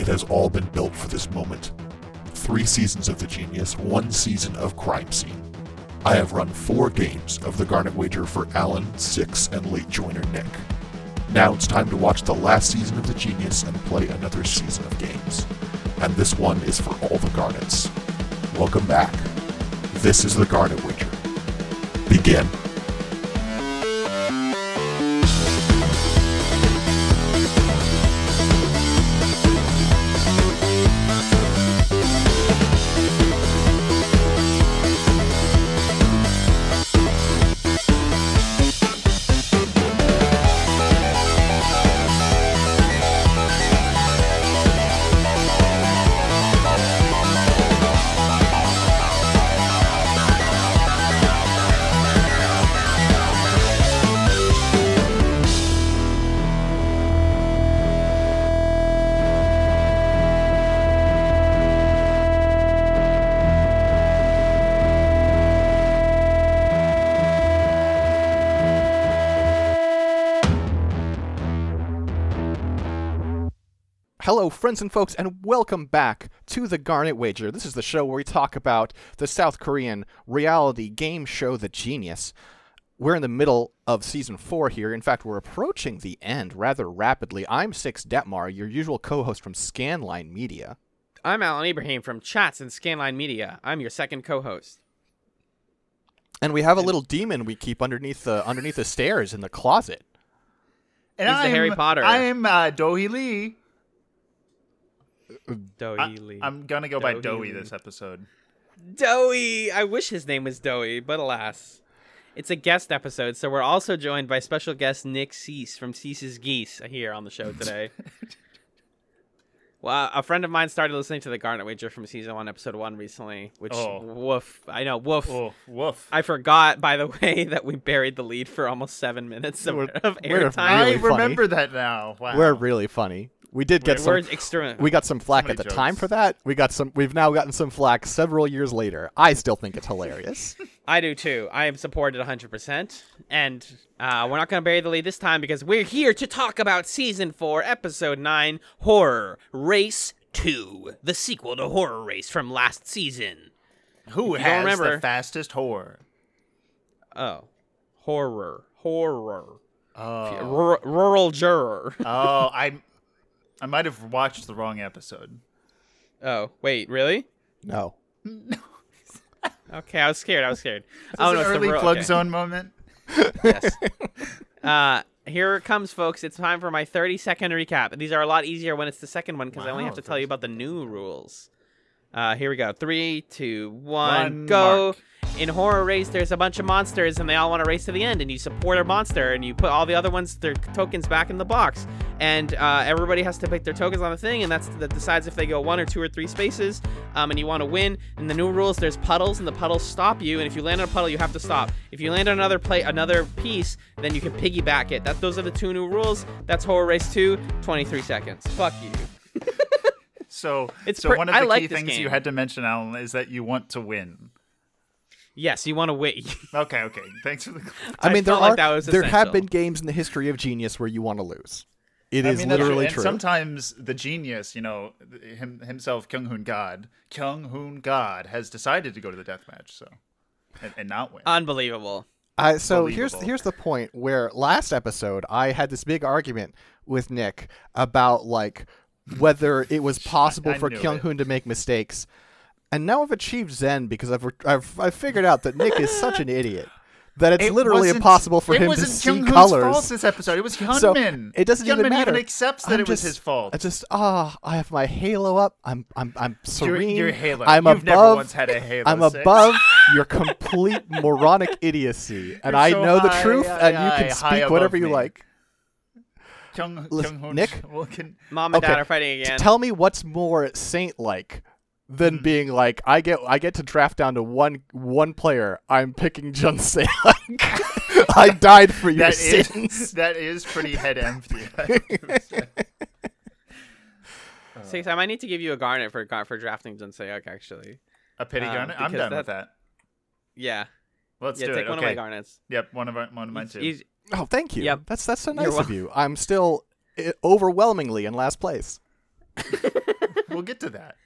It has all been built for this moment. Three seasons of The Genius, one season of Crime Scene. I have run four games of the Garnet Wager for Alan, Six, and late joiner Nick. Now it's time to watch the last season of The Genius and play another season of games. And this one is for all the Garnets. Welcome back. This is the Garnet Wager. Begin. Friends and folks, and welcome back to the Garnet Wager. This is the show where we talk about the South Korean reality game show The Genius. We're in the middle of season four here. In fact, we're approaching the end rather rapidly. I'm Six Detmar, your usual co host from Scanline Media. I'm Alan Ibrahim from Chats and Scanline Media. I'm your second co-host. And we have a little demon we keep underneath the underneath the stairs in the closet. And He's the I'm, Harry Potter. I'm uh, Dohee Lee. Doughy I, Lee. I'm gonna go by Dohee Doey Lee. this episode. Doey. I wish his name was Doey, but alas. It's a guest episode, so we're also joined by special guest Nick Cease from Cease's Geese here on the show today. well, a friend of mine started listening to the Garnet Wager from season one, episode one recently, which Oh. woof. I know, woof. Oh, woof. I forgot, by the way, that we buried the lead for almost seven minutes of, We're- of we're airtime. I really funny. remember that now. Wow. We're really funny. We did get We're some. extreme. We got some flack many at the time for that. We got some. We've now gotten some flack several years later. I still think it's hilarious. I do too. I am supported 100%. And uh, we're not going to bury the lead this time because we're here to talk about Season 4, Episode 9 Horror Race 2, the sequel to Horror Race from last season. Who has remember- the fastest horror? Oh. Horror. Horror. Oh, R- rural juror. oh, I, I might have watched the wrong episode. Oh, wait, really? No. Okay, I was scared. I was scared. Is oh, no, an it's the early rural- plug okay. zone moment. yes. Uh, here it comes, folks. It's time for my 30 second recap. These are a lot easier when it's the second one because I only have to tell you about the new rules. Uh, here we go. Three, two, one, One, go. mark. In Horror Race, there's a bunch of monsters, and they all want to race to the end. And you support a monster, and you put all the other ones, their tokens, back in the box. And uh, everybody has to pick their tokens on the thing, and that's that decides if they go one or two or three spaces. Um, and you want to win. In the new rules, there's puddles, and the puddles stop you. And if you land on a puddle, you have to stop. If you land on another play, another piece, then you can piggyback it. That those are the two new rules. That's Horror Race 2. 23 seconds. Fuck you. So, It's so pre- one of I the like key things you had to mention, Alan, is that you want to win. Yes, you want to win. Okay, okay. Thanks for the. I I mean, there felt like are that was there have been games in the history of Genius where you want to lose. It is I mean, literally and true. Sometimes the genius, you know, him himself, Kyung Hoon God, Kyung Hoon God, has decided to go to the death match, so and, and not win. Unbelievable. I, so here's Believable. here's the point where last episode I had this big argument with Nick about like whether it was possible I for Kyung Hoon to make mistakes, and now I've achieved Zen because I've I've, I've figured out that Nick is such an idiot that it's It literally impossible for him to wasn't see Kyung Hoon's colors. fault this episode. It was So it doesn't Hyunmin even matter. even accepts that I'm it was just- his fault. I just ah, I have my halo up. I'm I'm I'm You're- serene. you're Halo. I'm You've above. never once had a Halo I'm six. above your complete moronic idiocy, and You're I so know the truth, high, and you can speak whatever above you me. like. Kyung, Listen, Kyung Hoon, Nick? well, can, Mom and Okay, dad are fighting T- again. Tell me what's more saint-like than Hmm. being like I get I get to draft down to one one player. I'm picking Jun Se. I died for your that is sins. that is pretty head empty. Six, I might need to give you a garnet for for drafting Jun Seok, actually. a pity Um, garnet. I'm because done with that. Yeah. Let's yeah, do take it. one okay. of my garnets. Yep, one of our, one of mine too. he's- Oh, thank you. Yep. That's that's so You're nice of you. I'm still eh, overwhelmingly in last place. we'll get to that.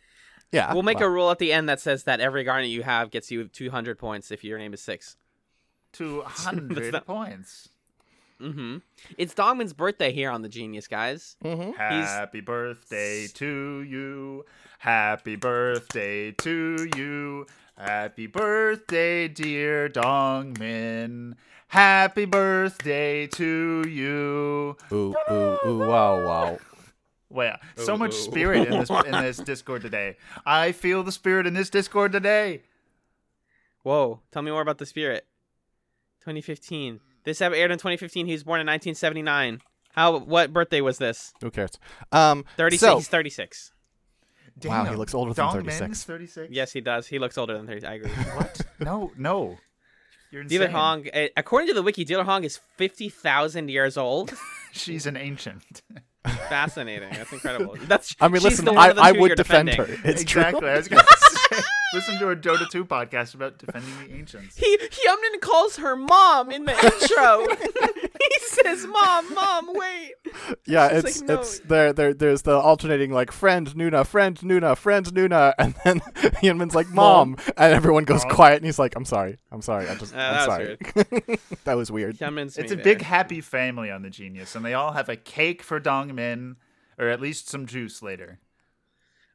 Yeah, We'll make well, a rule at the end that says that every garnet you have gets you 200 points if your name is six. Two hundred not- points. Mm-hmm. It's Dongmin's birthday here on the Genius, guys. Happy birthday to you. Happy birthday to you. Happy birthday, dear Dongmin. Happy birthday to you. Ooh, ooh, ooh, wow, wow. Well, so Ooh, much ooh. spirit in this in this Discord today. I feel the spirit in this Discord today. Whoa! Tell me more about the Spirit. 2015. This ever aired in 2015. He was born in 1979. How? What birthday was this? Who cares? Um, 36. So, He's 36. Wow, he looks older than Dongmin 36. is 36. Yes, he does. He looks older than 30. I agree. What? No, no. You're insane. Dealer Hong, eh, according to the wiki, Dealer Hong is 50,000 years old. She's an ancient. Fascinating. That's incredible. That's. I mean, listen, I, I would defend defending. her. It's exactly. true. I was gonna say. Listen to a Dota 2 podcast about defending the ancients. He Hyunmin calls her mom in the intro. he says, "Mom, mom, wait." Yeah, She's it's like, "No." it's there there there's the alternating like friend Nuna, friend Nuna, friend Nuna, and then Hyunmin's like mom, and everyone goes Mom. quiet, and he's like, I'm sorry, I'm sorry, I just Uh, I'm that was sorry. that was weird. Hyunmin's It's a there. big happy family on the Genius, and they all have a cake for Dongmin, or at least some juice later.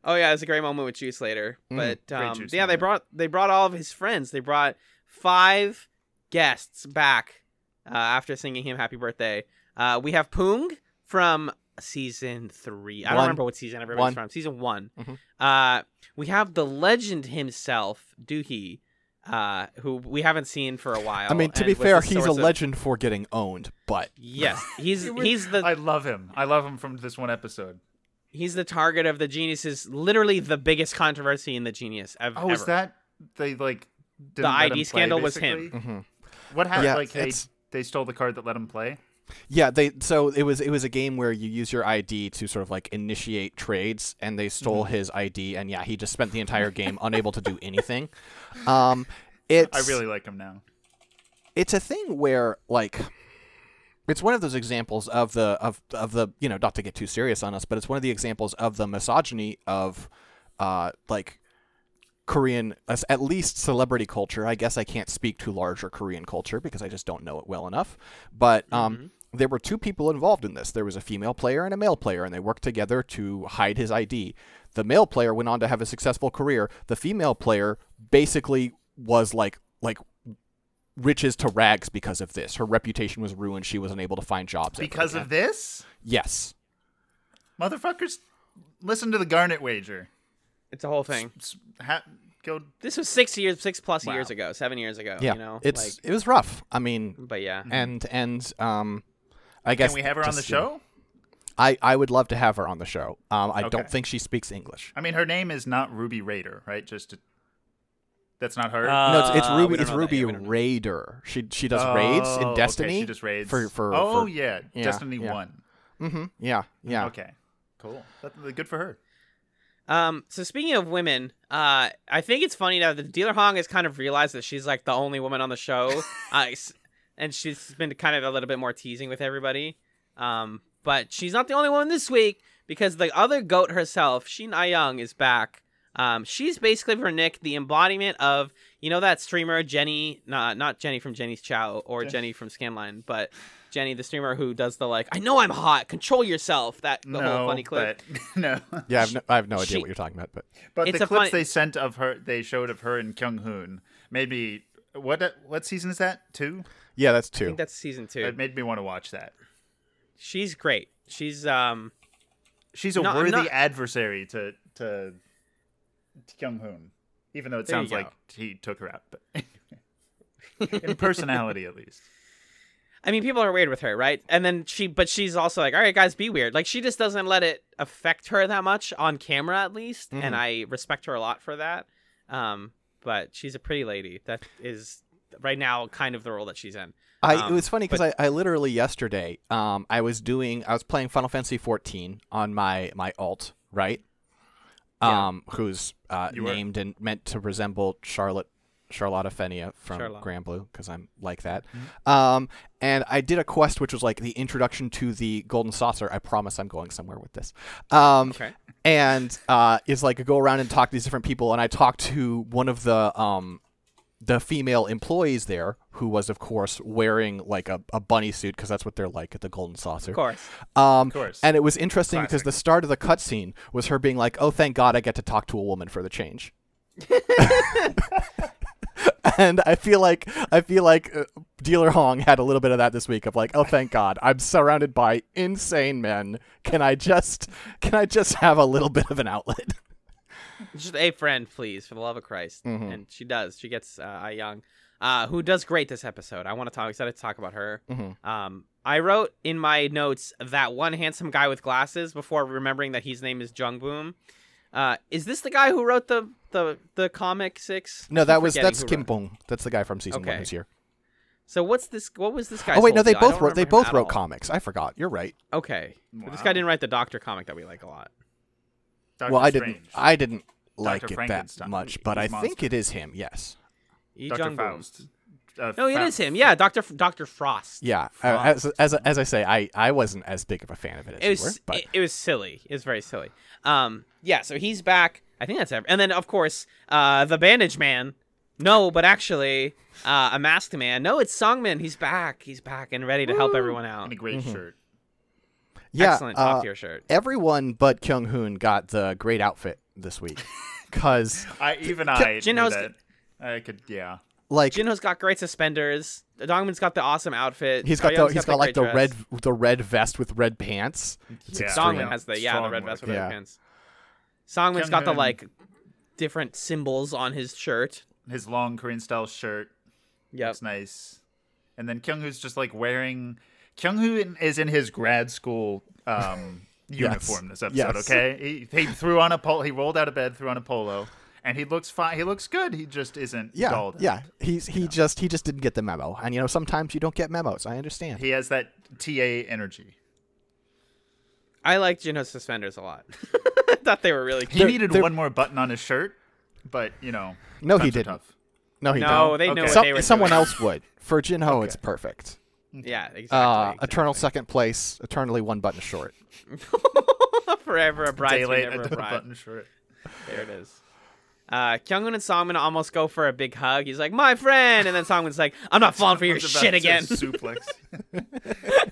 Oh yeah, it's a great moment with Juice later. Mm, but great um, Juice yeah, they brought they brought all of his friends. They brought five guests back uh, after singing him happy birthday. Uh, we have Poong from season three. I don't remember what season everybody's One. from. Season one. Mhm. Uh, we have the legend himself, Dookie. Uh, who we haven't seen for a while. I mean, to be fair, he's a of- legend for getting owned, but Yes, he's You would- he's the I love him. I love him from this one episode. He's the target of the geniuses. Literally the biggest controversy in the genius. Ev- Oh, is that they like didn't The let ID him play, scandal was him. basically? Mhm. What happened? Yeah, like they they stole the card that let him play. yeah, they so it was it was a game where you use your ID to sort of like initiate trades, and they stole Mm-hmm. his ID, and yeah, he just spent the entire game unable to do anything. Um, it's I really like him now. it's a thing where like it's one of those examples of the of of the you know not to get too serious on us but it's one of the examples of the misogyny of uh like korean at least celebrity culture. I guess i can't speak to larger korean culture because i just don't know it well enough. But um there were two people involved in this. There was a female player and a male player and they worked together to hide his id the male player went on to have a successful career. The female player basically was like like riches to rags because of this. Her reputation was ruined. She was unable to find jobs. Because of this, yes, motherfuckers, listen to the Garnet wager. It's a whole thing. S- ha- go. This was six years, six plus Wow. years ago, seven years ago. yeah, you know, it's like, it was rough. I mean, but yeah. and and um, I guess Can we have her on the just, you show? I I would love to have her on the show. Um, I Okay. don't think she speaks English. I mean, her name is not Ruby Raider, right? Just to, that's not her. no, it's, it's Uh, Ruby. It's. Ruby Yeah, we don't know. Raider. She she does raids Oh, in okay, Destiny. she just raids for for. Oh for, yeah, yeah, Destiny yeah. One. hmm yeah, yeah. Okay, cool. That's good for her. Um, so speaking of women, uh, I think it's funny now that Dealer Hong has kind of realized that she's like the only woman on the show, uh, and she's been kind of a little bit more teasing with everybody. Um, but she's not the only one this week because the other goat herself, Shin Young, is back. Um, she's basically for Nick the embodiment of you know that streamer Jenny, not not Jenny from Jenny's Chow or Okay. Jenny from Scanline, but Jenny the streamer who does the like I know I'm hot, control yourself. That the no, whole funny clip. but no. Yeah, I have no, I have no idea She- what you're talking about, but But It's the a clips funny- they sent of her, they showed of her and Kyung Hoon, made me. What what season is that? Two. yeah, that's two. I two. think that's season two. It made me want to watch that. She's great. She's um She's a No, worthy not- adversary to to Kyung Hoon, even though it There sounds like he took her out, but in personality at least. I mean people are weird with her, right? And then she but she's also like, "All right, guys, be weird." Like she just doesn't let it affect her that much on camera at least, and I respect her a lot for that. Um but she's a pretty lady. That is right now kind of the role that she's in. I Um, it was funny because I, I literally yesterday um I was doing I was playing Final Fantasy 14 on my my alt right Yeah. um who's uh, You were- named and meant to resemble Charlotte Charlotta Fenia from Charlotte. Grand Blue because I'm like that. Um, and I did a quest which was like the introduction to the Golden Saucer. I promise I'm going somewhere with this. Um, Okay. and uh, is like go around and talk to these different people. And I talked to one of the um, the female employees there, who was of course wearing like a, a bunny suit because that's what they're like at the Golden Saucer. Of course. Um, course. And it was interesting because the start of the cutscene was her being like, "Oh, thank God, I get to talk to a woman for the change." and I feel like I feel like uh, Dealer Hong had a little bit of that this week of like, "Oh, thank God, I'm surrounded by insane men. Can I just can I just have a little bit of an outlet?" Just a friend, please, for the love of Christ. Mhm. And she does. She gets uh, I Young, uh, who does great this episode. I want to talk. Excited to talk about her. Mhm. Um, I wrote in my notes that one handsome guy with glasses before remembering that his name is Jung Boom. Uh, is this the guy who wrote the the the comic six? No, that I'm was that's who Kim Bong. That's the guy from season one Okay. who's here. So what's this? What was this guy? oh wait, no, they both wrote they both wrote comics. I forgot. You're right. Okay, But this guy didn't write the Doctor comic that we like a lot. Doctor well, I didn't. I didn't like it that Frankenstein. much, but I He's think monster. it is him. Yes. Lee Dr. Jung Boom. Faust. Uh, No, it Fa- is him. Yeah, Doctor Doctor Frost. Yeah. uh, as, as as I say, I I wasn't as big of a fan of it as it you was were, but it, it was silly. It was very silly. Um, yeah. So he's back. I think that's every- and then of course, uh, the Bandage Man. No, but actually, uh, a masked man. No, it's Songman. He's back. He's back and ready to help everyone out. And a great shirt. Yeah, Excellent uh, top tier shirt. everyone but Kyung Hoon got the great outfit this week, because I even I knew Jinho's- that. I could, yeah. like Jinho's got great suspenders. Dongman's got the awesome outfit. he's got the he's got like the great red the red vest with red pants. It's Yeah. extreme. Has the yeah the red work. vest with Yeah. red pants. Songman's got the like different symbols on his shirt. His long Korean style shirt. Yeah, it's nice. And then Kyung Hoon's just like wearing. Kyung Hoon is in his grad school um, uniform this episode. Yes. Okay, he, he threw on a polo. He rolled out of bed, threw on a polo, and he looks fine. He looks good. He just isn't. Yeah, dulled yeah. out. He's he just he just didn't get the memo, and you know sometimes you don't get memos. I understand. He has that TA energy. I like Jinho's suspenders a lot. I thought they were really He cute. They're- needed they're- one more button on his shirt, but you know. No, he didn't. tough. No, he No, didn't. they knew Okay. what Some- they were someone doing. else would. For Jinho, Okay. it's perfect. Yeah, exactly. Uh, exactly. eternal second place, eternally one button short. Forever a bridesmaid, Daylight never a bride. button shirt. There it is. Uh, Kyunghoon and Songmin almost go for a big hug. He's like, "My friend," and then Songmin's like, "I'm not falling for your I was about shit again." Suplex.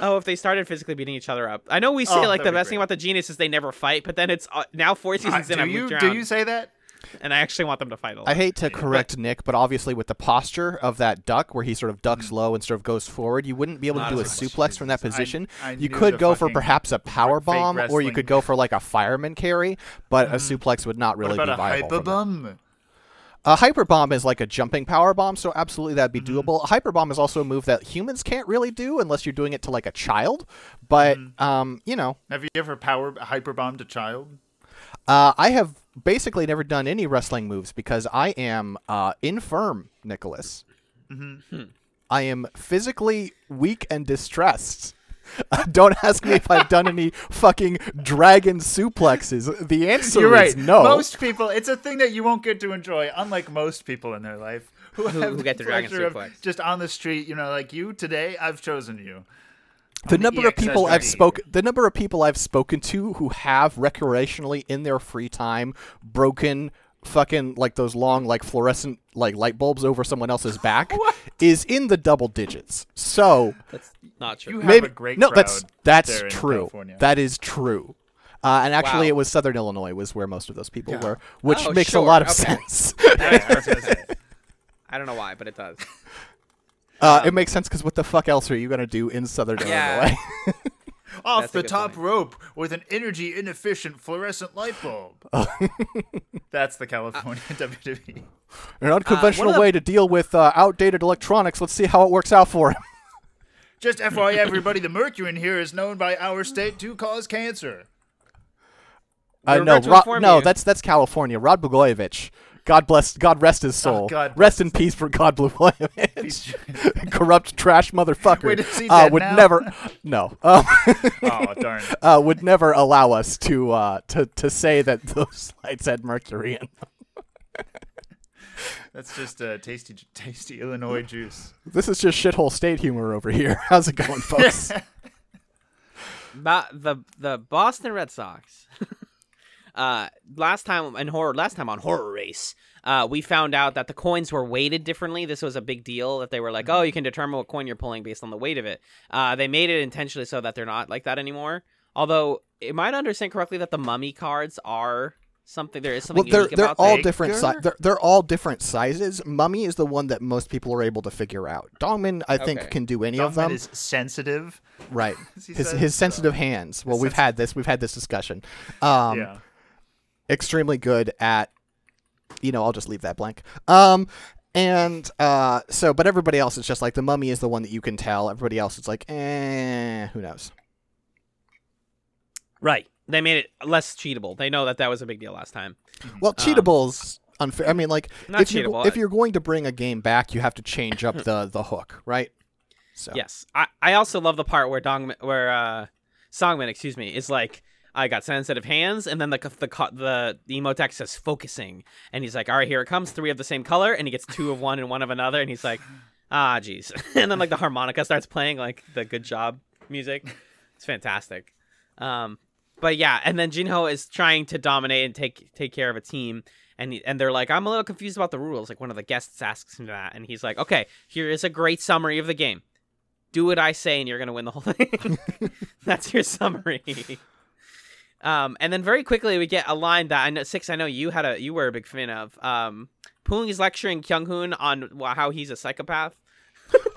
oh, if they started physically beating each other up. I know we say Oh, like the that'd be best thing about the genius is they never fight, but then it's uh, now four Uh, seasons in. do I've you do you say that? And I actually want them to fight a lot. I hate to correct Nick, but obviously with the posture of that duck, where he sort of ducks low and sort of goes forward, you wouldn't be able to do a as much. suplex from that Jesus. I- position. I you could go for perhaps a power fake bomb, or you could go for like a fireman carry, but a suplex would not really what be about a viable. hyper from that. bum? A hyper bomb is like a jumping power bomb, so absolutely that'd be Mm-hmm. doable. A hyper bomb is also a move that humans can't really do unless you're doing it to like a child. But Mm-hmm. um, you know, Have you ever power hyper bombed a child? Uh, I have basically never done any wrestling moves because I am uh, infirm, Nicholas. Mm-hmm. I am physically weak and distressed. Don't ask me if I've done any fucking dragon suplexes. The answer You're right. is no. Most people, it's a thing that you won't get to enjoy, unlike most people in their life who, Who- have who the get the dragon pleasure of suplex. just on the street. You know, like you today, I've chosen you. The the number of people I've spoken the number of people I've spoken to who have recreationally in their free time broken fucking like those long like fluorescent like light bulbs over someone else's back is in the double digits. So That's not true. You have maybe a great no that's that's true. That is true. Uh, and actually, Wow. it was Southern Illinois was where most of those people Yeah. were, which Oh, makes a lot of Okay. sense. That makes perfect sense. I don't know why, but it does. Uh, it makes sense because what the fuck else are you gonna do in Southern Yeah. Illinois? Off That's a the good top point. rope with an energy inefficient fluorescent light bulb. That's the California. WWE. An unconventional one of- way to deal with uh, outdated electronics. Let's see how it works out for him. Just FYI, everybody, the mercury in here is known by our state to cause cancer. Uh, We're no, about to Ro- inform no, you. that's that's California. Rod Blagojevich. God bless. God rest his soul. Oh, God rest in peace for God Blagojevich. He's- Corrupt trash motherfucker. Wait, is he uh, would now? never. No. Um, oh darn! uh, would never allow us to uh, to to say that those lights had mercury in them. That's just uh, tasty, tasty Illinois juice. This is just shithole state humor over here. How's it going, folks? Ba- the the Boston Red Sox. Uh, last time in horror, last time on Horror Race, uh, we found out that the coins were weighted differently. This was a big deal that they were like, oh, you can determine what coin you're pulling based on the weight of it. Uh, they made it intentionally so that they're not like that anymore. Although, am I to understand correctly that the mummy cards are something? There is something well, they're unique they're about all them? different. Si- they're they're all different sizes. Mummy is the one that most people are able to figure out. Dongman, I think, Okay. can do any of Dogman them. is sensitive. right. as he His says, his so- sensitive hands. Well, His we've sensi- had this. We've had this discussion. Um, yeah. Extremely good at you know i'll just leave that blank. Um and uh so but everybody else is just like the mummy is the one that you can tell. Everybody else is like eh who knows? Right. They made it less cheatable. They know that that was a big deal last time. well cheatables unfair i mean like if you if you're going to bring a game back you have to change up the the hook right? So. Yes, I, I also love the part where Dong where uh, Songman, excuse me, is like I got sensitive hands, and then the the the, the emotex says focusing, and he's like, all right, here it comes, three of the same color, and he gets two of one and one of another, and he's like, ah, jeez, and then like the harmonica starts playing like the good job music. It's fantastic. Um, but yeah, and then Jinho is trying to dominate and take take care of a team. And, he- and they're like, I'm a little confused about the rules. Like one of the guests asks him that, and he's like, Okay, here is a great summary of the game do what I say and you're gonna win the whole thing. That's your summary. Um, and then very quickly we get a line that I know six. I know you had a you were a big fan of. Um, Poong is lecturing Kyung Hoon on how he's a psychopath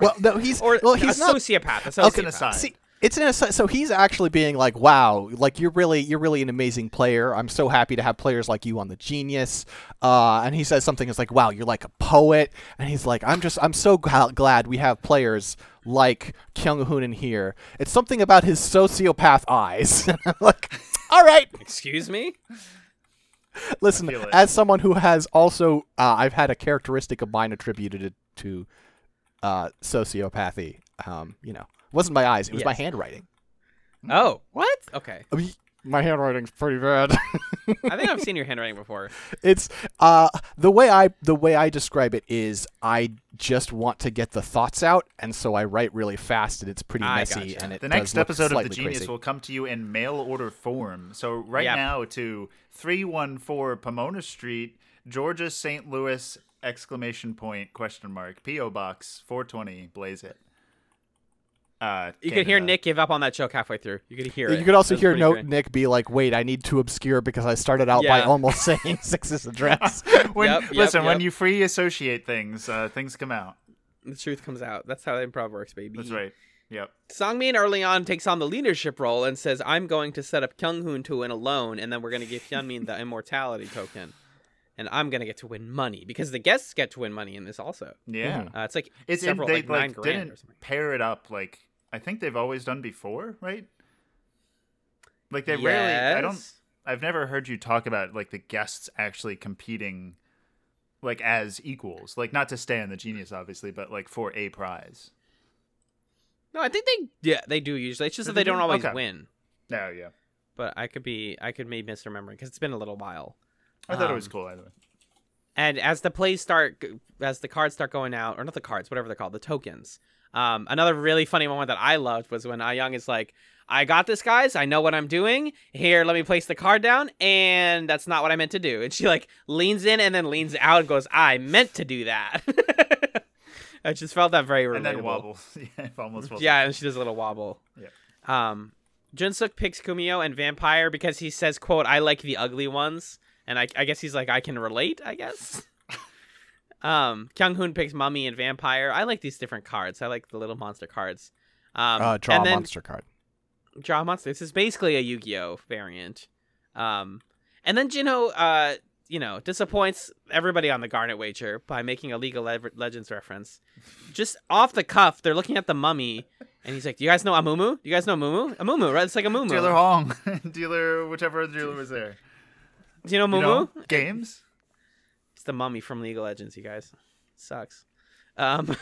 well no he's or well a he's not sociopath. A It's sociopath. an aside. See, it's an aside. So he's actually being like, "Wow, like you're really, you're really an amazing player. I'm so happy to have players like you on the Genius." Uh, and he says something is like, "Wow, you're like a poet." And he's like, "I'm just, I'm so gl- glad we have players like Kyung Hoon in here." It's something about his sociopath eyes. Like, all right, Excuse me. listen. As someone who has also, uh, I've had a characteristic of mine attributed to uh, sociopathy. Um, you know, it wasn't my eyes; it was my handwriting. Oh, what? Okay. I mean, my handwriting's pretty bad. I think I've seen your handwriting before. it's uh the way I the way I describe it is I just want to get the thoughts out, and so I write really fast, and it's pretty I messy, gotcha. and it The does next look episode of The Genius crazy. will come to you in mail order form. So right Yep. now to 314 Pomona Street, Georgia, St. Louis, exclamation point, question mark, P.O. Box 420, blaze it. Uh, You could hear Canada. Nick give up on that joke halfway through. You could hear it. You could also hear pretty no, great. Nick be like, "Wait, I need to obscure because I started out by almost saying Six's address." When, Yep, yep, listen, when you free associate things, uh, things come out. The truth comes out. That's how improv works, baby. That's right. Yep. Songmin early on takes on the leadership role and says, "I'm going to set up Kyung Hoon to win alone, and then we're going to give Hyunmin the immortality token, and I'm going to get to win money because the guests get to win money in this also. Yeah. Uh, it's like It's several, they like, nine like grand didn't or something. pair it up like I think they've always done before, right? Like they rarely. I don't. I've never heard you talk about like the guests actually competing, like as equals. Like not to stay on the genius, obviously, but like for a prize. No, I think they yeah they do usually. It's just that they they don't do? always Okay. win. No, yeah. But I could be I could be misremembering because it's been a little while. I thought it was Um, cool either way. And as the plays start, as the cards start going out, or not the cards, whatever they're called, the tokens. Um, another really funny moment that I loved was when Ah Young is like, "I got this, guys. I know what I'm doing. Here, let me place the card down." And that's not what I meant to do. And she like leans in and then leans out and goes, "I meant to do that." I just felt that very relatable. And then wobbles. yeah, almost was. Yeah, and she does a little wobble. Yeah. Um, Jun Seok picks Kumiho and Vampire because he says, "quote I like the ugly ones," and I, I guess he's like, I can relate. I guess. um, Kyung Hoon picks Mummy and Vampire. I like these different cards. I like the little monster cards. Um, uh, draw and a then monster card. draw a monster. This is basically a Yu-Gi-Oh variant. Um, and then Jinho, uh, you know, disappoints everybody on the Garnet wager by making a League of Le- Legends reference. Just off the cuff, they're looking at the mummy, and he's like, "Do you guys know Amumu? Do you guys know Mumu? Amumu, right? It's like Amumu. Dealer Hong, dealer, whichever dealer was there. Do you know You Mumu? know, games. It's the mummy from League of Legends, you guys. Sucks. Um,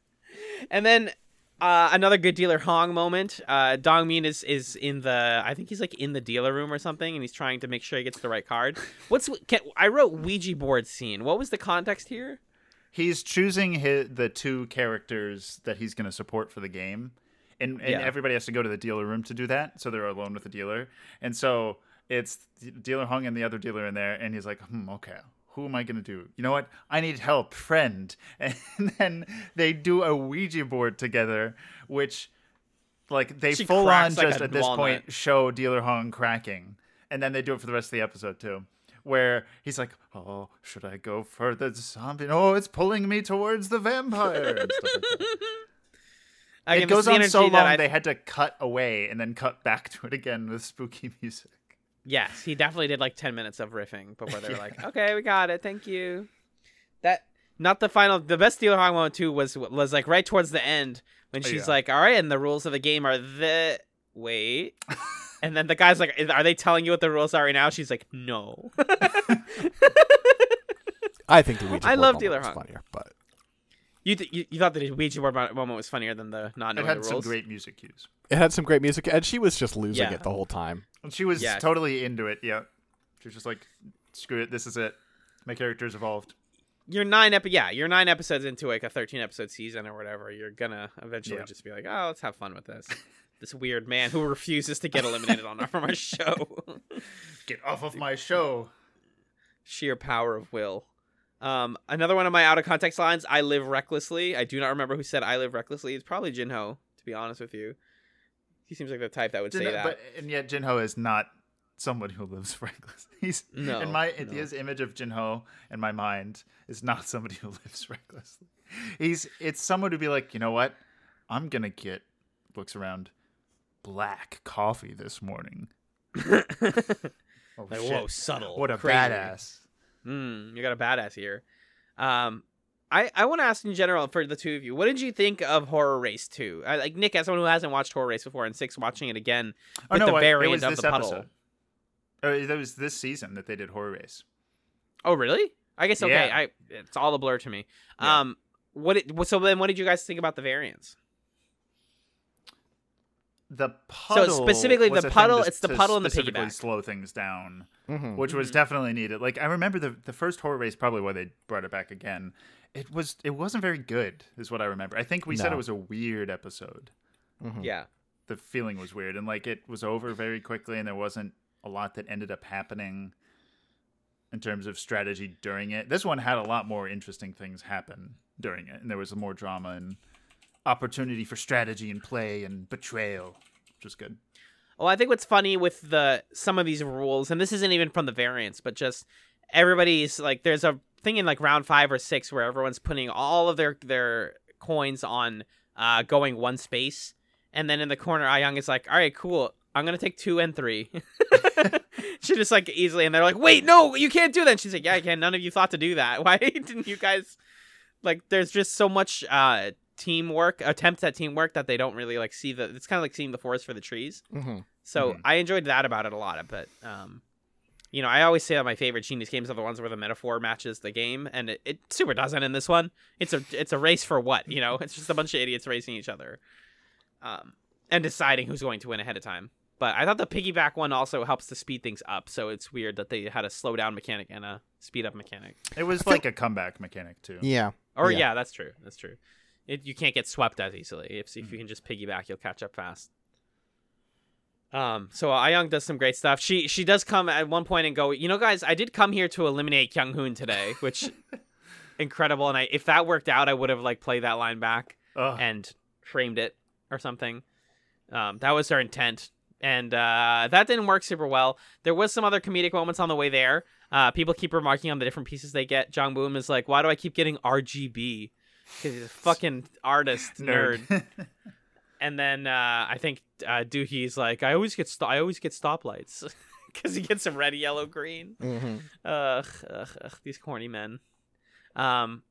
and then Uh, another good dealer Hong moment. Uh, Dong Min is is in the I think he's like in the dealer room or something, and he's trying to make sure he gets the right card. What's can, I wrote Ouija board scene. What was the context here? He's choosing his, the two characters that he's going to support for the game, and and Yeah. everybody has to go to the dealer room to do that. So they're alone with the dealer, and so it's dealer Hong and the other dealer in there, and he's like, hmm, okay. Who am I gonna do? You know what? I need help, friend. And then they do a Ouija board together, which, like, they She full on like just at this walnut. point show dealer Hong cracking, and then they do it for the rest of the episode too, where he's like, "Oh, should I go for the zombie? Oh, it's pulling me towards the vampire." like it goes on so long I- they had to cut away and then cut back to it again with spooky music. Yes, he definitely did like 10 minutes of riffing before they were like, "Okay, we got it. Thank you." That not the final the best Dealer Hong moment too was was like right towards the end when Oh, she's yeah. like, "All right, and the rules of the game are the wait." and then the guy's like, "Are they telling you what the rules are right now?" She's like, "No." I think the Ouija I love Dealer Hong. funnier, but you, th- you you thought that the Ouija board moment was funnier than the not It had the some rules? great music cues. it had some great music, and she was just losing Yeah. it the whole time. And she was Yeah. totally into it. Yeah, she was just like, "Screw it, this is it. My character's evolved." You're nine epi- yeah, you're nine episodes into like a 13 episode season or whatever. You're gonna eventually Yeah. just be like, "Oh, let's have fun with this." this weird man who refuses to get eliminated on from our show. Get off of my show. Sheer power of will. Um, another one of my out of context lines: "I live recklessly." I do not remember who said "I live recklessly." It's probably Jinho, to be honest with you. He seems like the type that would say that. But and yet Jinho is not someone who lives recklessly. He's No, in my no. his image of Jinho in my mind is not somebody who lives recklessly. He's it's someone to be like, you know what? I'm gonna get looks around black coffee this morning. Oh, like, shit. whoa, subtle. What a crazy. badass. Mm, you got a badass here. Um, I I want to ask in general for the two of you, what did you think of Horror Race Two? I, like Nick, as someone who hasn't watched Horror Race before, and Six watching it again Oh with no, the it- variant of the puddle. episode. Oh, that was this season that they did horror race. Oh, really? I guess okay. Yeah. I it's all a blur to me. Yeah. Um, what did, so then? What did you guys think about the variants? The puddle. So specifically the a thing puddle- to- it's the puddle and the specifically piggyback. slow things down. Mm-hmm. which was Mhm. definitely needed. Like I remember the the first horror race, probably why they brought it back again. It was it wasn't very good, is what I remember. I think we said it was a weird episode. Mm-hmm. Yeah. The feeling was weird, and like it was over very quickly, and there wasn't a lot that ended up happening in terms of strategy during it. This one had a lot more interesting things happen during it, and there was more drama and opportunity for strategy and play and betrayal, which is good. Well, I think what's funny with the some of these rules, and this isn't even from the variants, but just everybody's like, there's a thing in like round five or six where everyone's putting all of their their coins on uh, going one space, and then in the corner, Ayang is like, all right, cool, I'm gonna take two and three. she just like easily, and they're like, wait, no, you can't do that. And she's like, yeah, I can. None of you thought to do that. Why didn't you guys? Like, there's just so much uh teamwork, attempts at teamwork that they don't really like see the. It's kind of like seeing the forest for the trees. Mm-hmm. So Mhm. I enjoyed that about it a lot. But um, you know, I always say that my favorite Genius games are the ones where the metaphor matches the game, and it, it super doesn't in this one. It's a it's a race for what you know. It's just a bunch of idiots racing each other, um, and deciding who's going to win ahead of time. But I thought the piggyback one also helps to speed things up. So it's weird that they had a slow down mechanic and a speed up mechanic. It was like a comeback mechanic too. Yeah. Or Yeah. yeah, that's true. That's true. It, you can't get swept as easily. If if you can just piggyback, you'll catch up fast. Um, so Ayang does some great stuff. She she does come at one point and go, you know, guys, I did come here to eliminate Kyung Hoon today, which incredible. And I if that worked out, I would have like played that line back Ugh. and framed it or something. Um, that was her intent, and uh, that didn't work super well. There was some other comedic moments on the way there. Uh, people keep remarking on the different pieces they get. Jong Boom is like, "Why do I keep getting RGB?" Because he's a fucking artist nerd. And then uh, I think uh, like, "I always get sto- I always get stoplights." Because he gets some red, yellow, green. Mm-hmm. Ugh, ugh, ugh, these corny men. Um,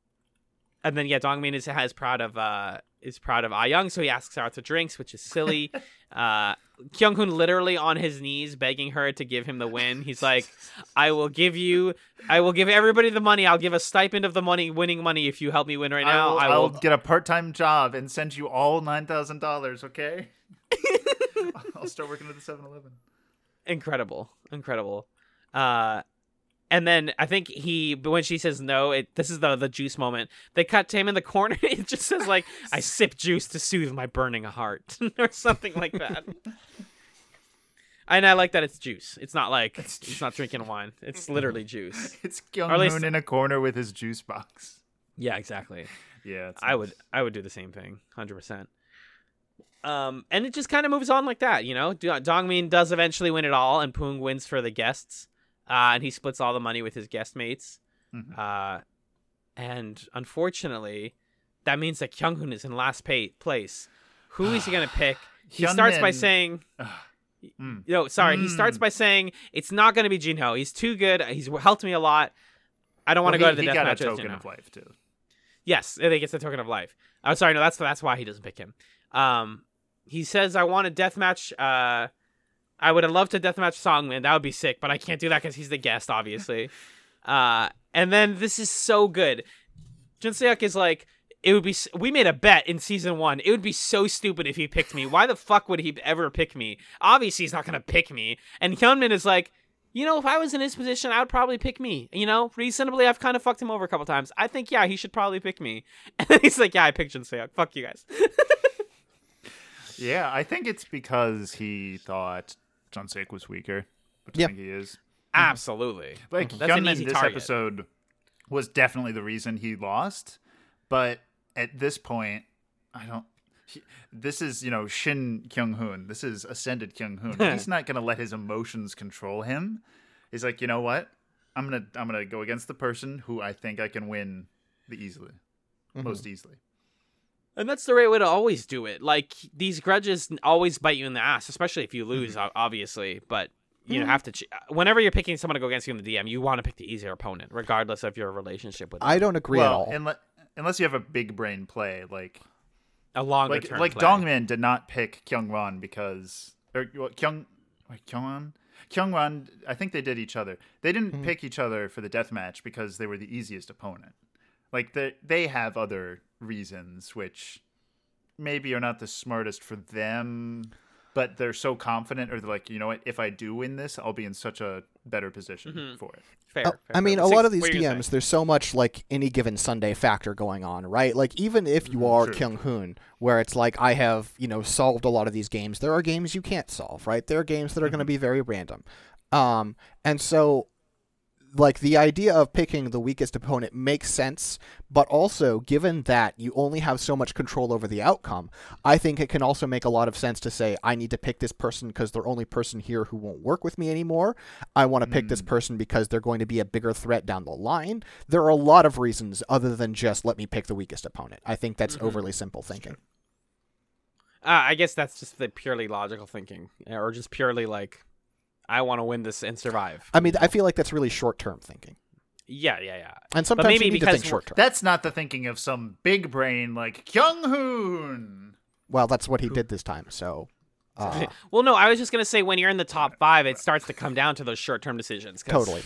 and then yeah, Dongmin is is proud of uh is proud of Ah Young, so he asks her out to drinks, which is silly. uh, Kyung Hoon literally on his knees begging her to give him the win. He's like, "I will give you, I will give everybody the money. I'll give a stipend of the money, winning money, if you help me win right now. I I will, will." I'll get a part-time job and send you all nine thousand dollars. Okay. I'll start working at the 7-Eleven. incredible, incredible. Uh, and then I think he, when she says no, it this is the the juice moment. They cut to him in the corner. It just says like, "I sip juice to soothe my burning heart," or something like that. and I like that it's juice. It's not like it's, not drinking wine. It's literally juice. It's Kyung least- in a corner with his juice box. Yeah, exactly. Yeah, I would I would do the same thing, hundred percent. Um, and it just kind of moves on like that, you know. Do- Dongmin does eventually win it all, and Poong wins for the guests, uh, and he splits all the money with his guest mates. Mhm. Uh, and unfortunately, that means that Kyunghoon is in last pay- place. Who is he gonna pick? He starts by saying, Mm. "No, sorry." He starts Mm. by saying it's not gonna be Jinho. He's too good. He's helped me a lot. I don't want to Well, go to he- the he death got match a token of life too. Yes, I think it's the token of life. I'm oh, sorry, no, that's that's why he doesn't pick him. Um, he says, "I want a death match. Uh, I would have loved to deathmatch Songman. That would be sick, but I can't do that because he's the guest, obviously. uh, and then this is so good. Jun Seok is like, it would be. We made a bet in season one. It would be so stupid if he picked me. Why the fuck would he ever pick me? Obviously, he's not gonna pick me. And Hyunmin is like, you know, if I was in his position, I would probably pick me. You know, reasonably, I've kind of fucked him over a couple times. I think, yeah, he should probably pick me. And then he's like, yeah, I picked Jun Seok. Fuck you guys. Yeah, I think it's because he thought Jun Seok was weaker, which Yeah. I think he is. Mm-hmm. Absolutely. Like That's an Hyunmin this target. episode was definitely the reason he lost, but at this point, I don't. He, this is you know Shin Kyung Hoon. This is ascended Kyung Hoon. He's not gonna let his emotions control him. He's like, you know what? I'm gonna I'm gonna go against the person who I think I can win the easily, mm-hmm. most easily. And that's the right way to always do it. Like these grudges always bite you in the ass, especially if you lose, o- obviously. But you know, have to. Ch- whenever you're picking someone to go against you in the DM, you want to pick the easier opponent, regardless of your relationship with them. I don't agree at well, all. unless unless you have a big brain play like a longer like term like play. Dongmin did not pick Kyungwon because or what, Kyung wait, Kyungwon Kyungwon I think they did each other. They didn't Mm-hmm. pick each other for the death match because they were the easiest opponent. Like they they have other reasons which maybe are not the smartest for them, but they're so confident or they're like, you know what, if I do win this, I'll be in such a better position Mm-hmm. for it. Fair, Uh, fair, I mean, fair. a lot of these what are you gonna DMs, there's so much like any given Sunday factor going on, right? Like even if you are true. Kyung Hoon, where it's like I have, you know, solved a lot of these games, there are games you can't solve, right? There are games that are going to be very random. Um, and so like the idea of picking the weakest opponent makes sense, but also given that you only have so much control over the outcome, I think it can also make a lot of sense to say I need to pick this person because they're only person here who won't work with me anymore. I want to pick this person because they're going to be a bigger threat down the line. There are a lot of reasons other than just let me pick the weakest opponent. I think that's overly simple thinking. Uh, I guess that's just the purely logical thinking, or just purely like, I want to win this and survive. I mean, I feel like that's really short-term thinking. Yeah, yeah, yeah. And sometimes maybe you need to think short-term. That's not the thinking of some big brain like Kyung Hoon. Well, that's what he did this time. So, uh, Well, no, I was just gonna say when you're in the top five, it starts to come down to those short-term decisions. 'cause totally.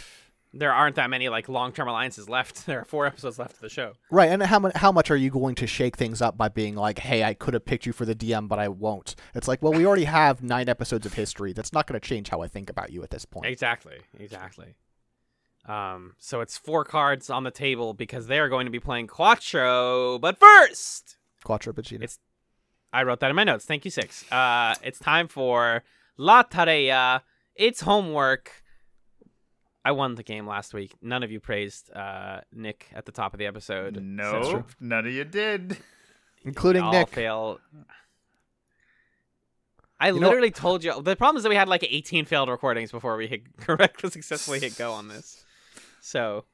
There aren't that many like long-term alliances left. There are four episodes left of the show. Right, and how how much are you going to shake things up by being like, "Hey, I could have picked you for the DM, but I won't." It's like, well, we already have nine episodes of history. That's not going to change how I think about you at this point. Exactly, exactly. Um, so it's four cards on the table because they are going to be playing Quattro. But first, Quattro Pacino. It's- I wrote that in my notes. Thank you, Six. Uh, it's time for La Tarea. It's homework. I won the game last week. None of you praised uh, Nick at the top of the episode. No, none of you did. including all Nick. fail. I know- literally told you. The problem is that we had like 18 failed recordings before we hit correct successfully hit go on this. So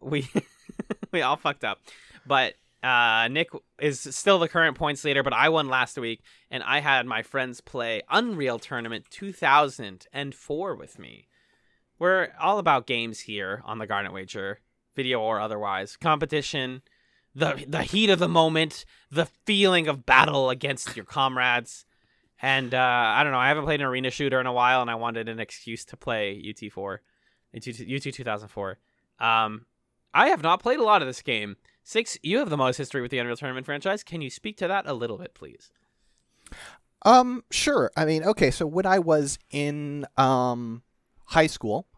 we we all fucked up. But uh, Nick is still the current points leader, but I won last week, and I had my friends play Unreal Tournament 2004 with me. We're all about games here on the Garnet Wager, video or otherwise. Competition, the the heat of the moment, the feeling of battle against your comrades. And uh, I don't know, I haven't played an arena shooter in a while, and I wanted an excuse to play UT4, UT, UT 2004. Um, I have not played a lot of this game. Six, you have the most history with the Unreal Tournament franchise. Can you speak to that a little bit, please? Um, sure. I mean, okay, so when I was in um high school,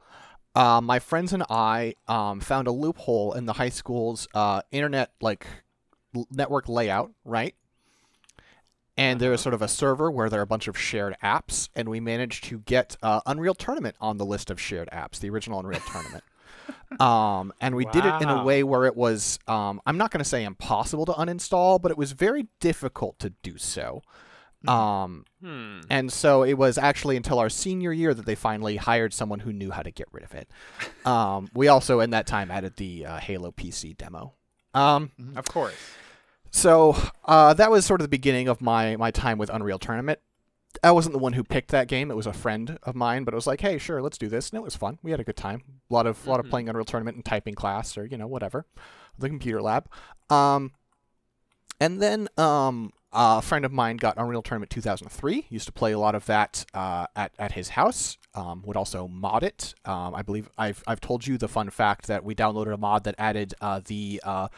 uh, my friends and I um found a loophole in the high school's uh internet like l- network layout, right? And there was sort of a server where there are a bunch of shared apps, and we managed to get uh, Unreal Tournament on the list of shared apps, the original Unreal Tournament. Um, and we did it in a way where it was, um, I'm not going to say impossible to uninstall, but it was very difficult to do so. Um, Hmm. and so it was actually until our senior year that they finally hired someone who knew how to get rid of it. Um, we also, in that time, added the uh, Halo PC demo. Um, Of course. so uh, that was sort of the beginning of my my time with Unreal Tournament. I wasn't the one who picked that game; it was a friend of mine. But it was like, hey, sure, let's do this, and it was fun. We had a good time. A lot of lot of Mhm. playing Unreal Tournament in typing class or you know whatever, the computer lab. Um, and then um, a friend of mine got Unreal Tournament 2003. Used to play a lot of that uh, at at his house. Um, would also mod it. Um, I believe I've I've told you the fun fact that we downloaded a mod that added uh, the uh,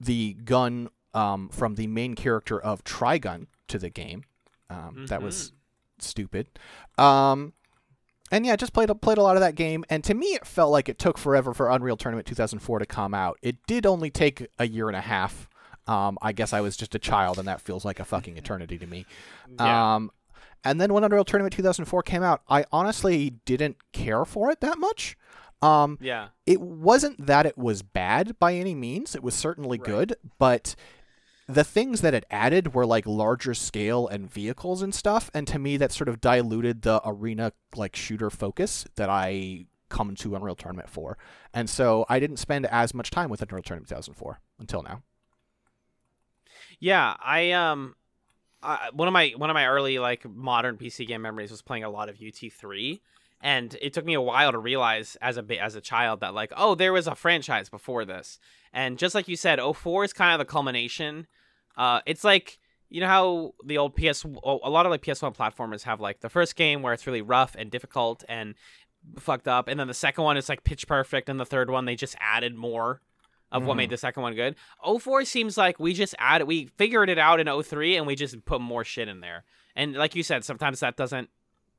the gun um, from the main character of Trigun to the game. Um, That was stupid. Um, and yeah, just played a- played a lot of that game. And to me, it felt like it took forever for Unreal Tournament 2004 to come out. It did only take a year and a half. Um, I guess I was just a child, and that feels like a fucking eternity to me. Yeah. Um, and then when Unreal Tournament 2004 came out, I honestly didn't care for it that much. Um, yeah. it wasn't that it was bad by any means. It was certainly Right. good, but the things that it added were like larger scale and vehicles and stuff, and to me that sort of diluted the arena like shooter focus that I come to Unreal Tournament for. And so I didn't spend as much time with Unreal Tournament 2004 until now. Yeah, I um, uh, one of my one of my early like modern PC game memories was playing a lot of UT3, and it took me a while to realize as a as a child that like oh there was a franchise before this, and just like you said, 04 is kind of the culmination. Uh, it's like you know how the old PS a lot of like PS1 platformers have like the first game where it's really rough and difficult and fucked up, and then the second one is like pitch perfect, and the third one they just added more of what Mhm. made the second one good. 04 seems like we just added we figured it out in 03 and we just put more shit in there. And like you said, sometimes that doesn't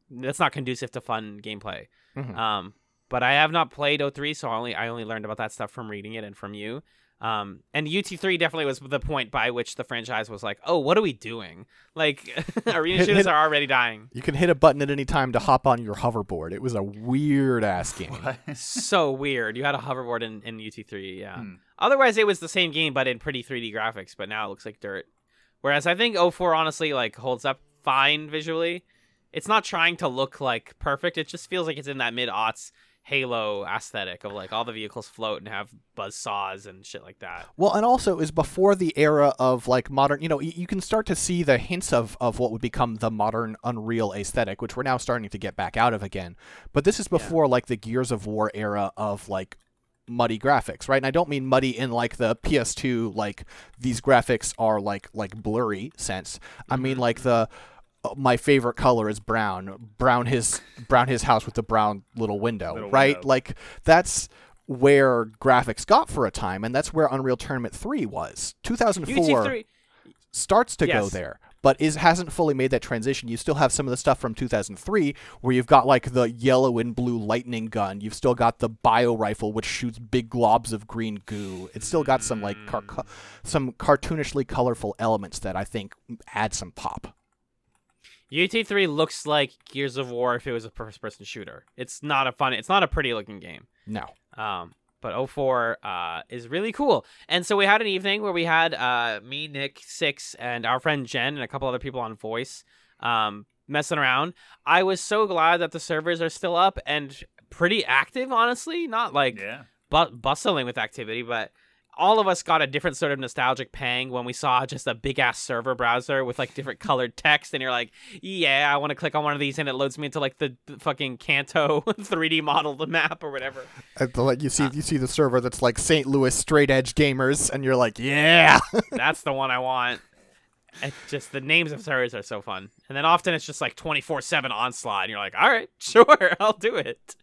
that's not conducive to fun gameplay. Mhm. Um but I have not played 03, so I only I only learned about that stuff from reading it and from you. Um, and UT3 definitely was the point by which the franchise was like, "Oh, what are we doing? Like, arena Hit- shooters hit- are already dying." You can hit a button at any time to hop on your hoverboard. It was a weird ass game. so weird. You had a hoverboard in, in UT3, yeah. Hmm. Otherwise, it was the same game, but in pretty 3D graphics. But now it looks like dirt. Whereas I think 04 honestly like holds up fine visually. It's not trying to look like perfect. It just feels like it's in that mid aughts Halo aesthetic of like all the vehicles float and have buzz saws and shit like that. Well, and also is before the era of like modern. You know, y- you can start to see the hints of of what would become the modern Unreal aesthetic, which we're now starting to get back out of again. But this is before like the Gears of War era of like muddy graphics, right? And I don't mean muddy in like the PS2 like these graphics are like like blurry sense. I mean mm-hmm. like the my favorite color is brown. Brown his brown his house with the brown little window, Little right? window. Like that's where graphics got for a time, and that's where Unreal Tournament 3 was. 2004 starts to go there, but is hasn't fully made that transition. You still have some of the stuff from 2003 where you've got like the yellow and blue lightning gun. You've still got the bio rifle which shoots big globs of green goo. It's still got some like car- hmm. some cartoonishly colorful elements that I think add some pop. UT3 looks like Gears of War if it was a first person shooter. It's not a fun it's not a pretty looking game. No. Um, but 04 uh, is really cool. And so we had an evening where we had uh, me, Nick, Six, and our friend Jen, and a couple other people on voice um, messing around. I was so glad that the servers are still up and pretty active, honestly. Not like Yeah. bu- bustling with activity, but all of us got a different sort of nostalgic pang when we saw just a big ass server browser with like different colored text, and you're like, yeah, I want to click on one of these, and it loads me into like the, the fucking Kanto 3D model of the map or whatever. And the, like you see, uh, you see the server that's like St. Louis straight edge gamers, and you're like, yeah. That's the one I want. It's just the names of servers are so fun, and then often it's just like 24 seven onslaught, and you're like, all right, sure, I'll do it.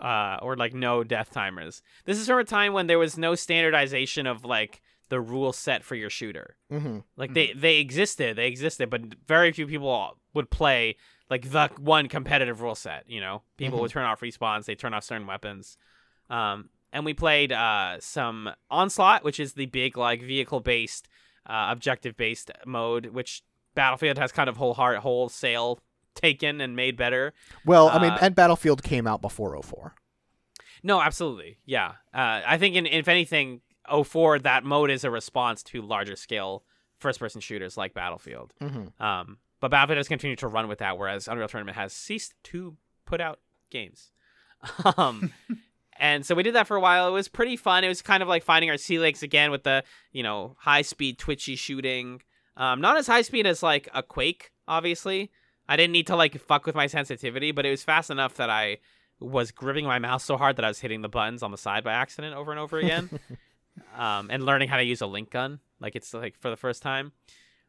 Uh, or like no death timers. This is from a time when there was no standardization of like the rule set for your shooter. mm-hmm. Like they they existed, they existed, but very few people would play like the one competitive rule set. You know, people Mhm. would turn off respawns, they turn off certain weapons. Um, and we played uh, some onslaught, which is the big like vehicle based, uh, objective based mode, which Battlefield has kind of whole heart wholesale taken and made better. Well, I mean, Uh, and Battlefield came out before 04. No, absolutely, yeah. Uh, I think in, if anything, 04, that mode is a response to larger scale first person shooters like Battlefield. Mm-hmm. Um, but Battlefield has continued to run with that, whereas Unreal Tournament has ceased to put out games. um, and so we did that for a while. It was pretty fun. It was kind of like finding our sea legs again with the you know high speed twitchy shooting. Um, not as high speed as like a Quake, obviously. I didn't need to like fuck with my sensitivity, but it was fast enough that I was gripping my mouse so hard that I was hitting the buttons on the side by accident over and over again. um, and learning how to use a link gun, like it's like for the first time.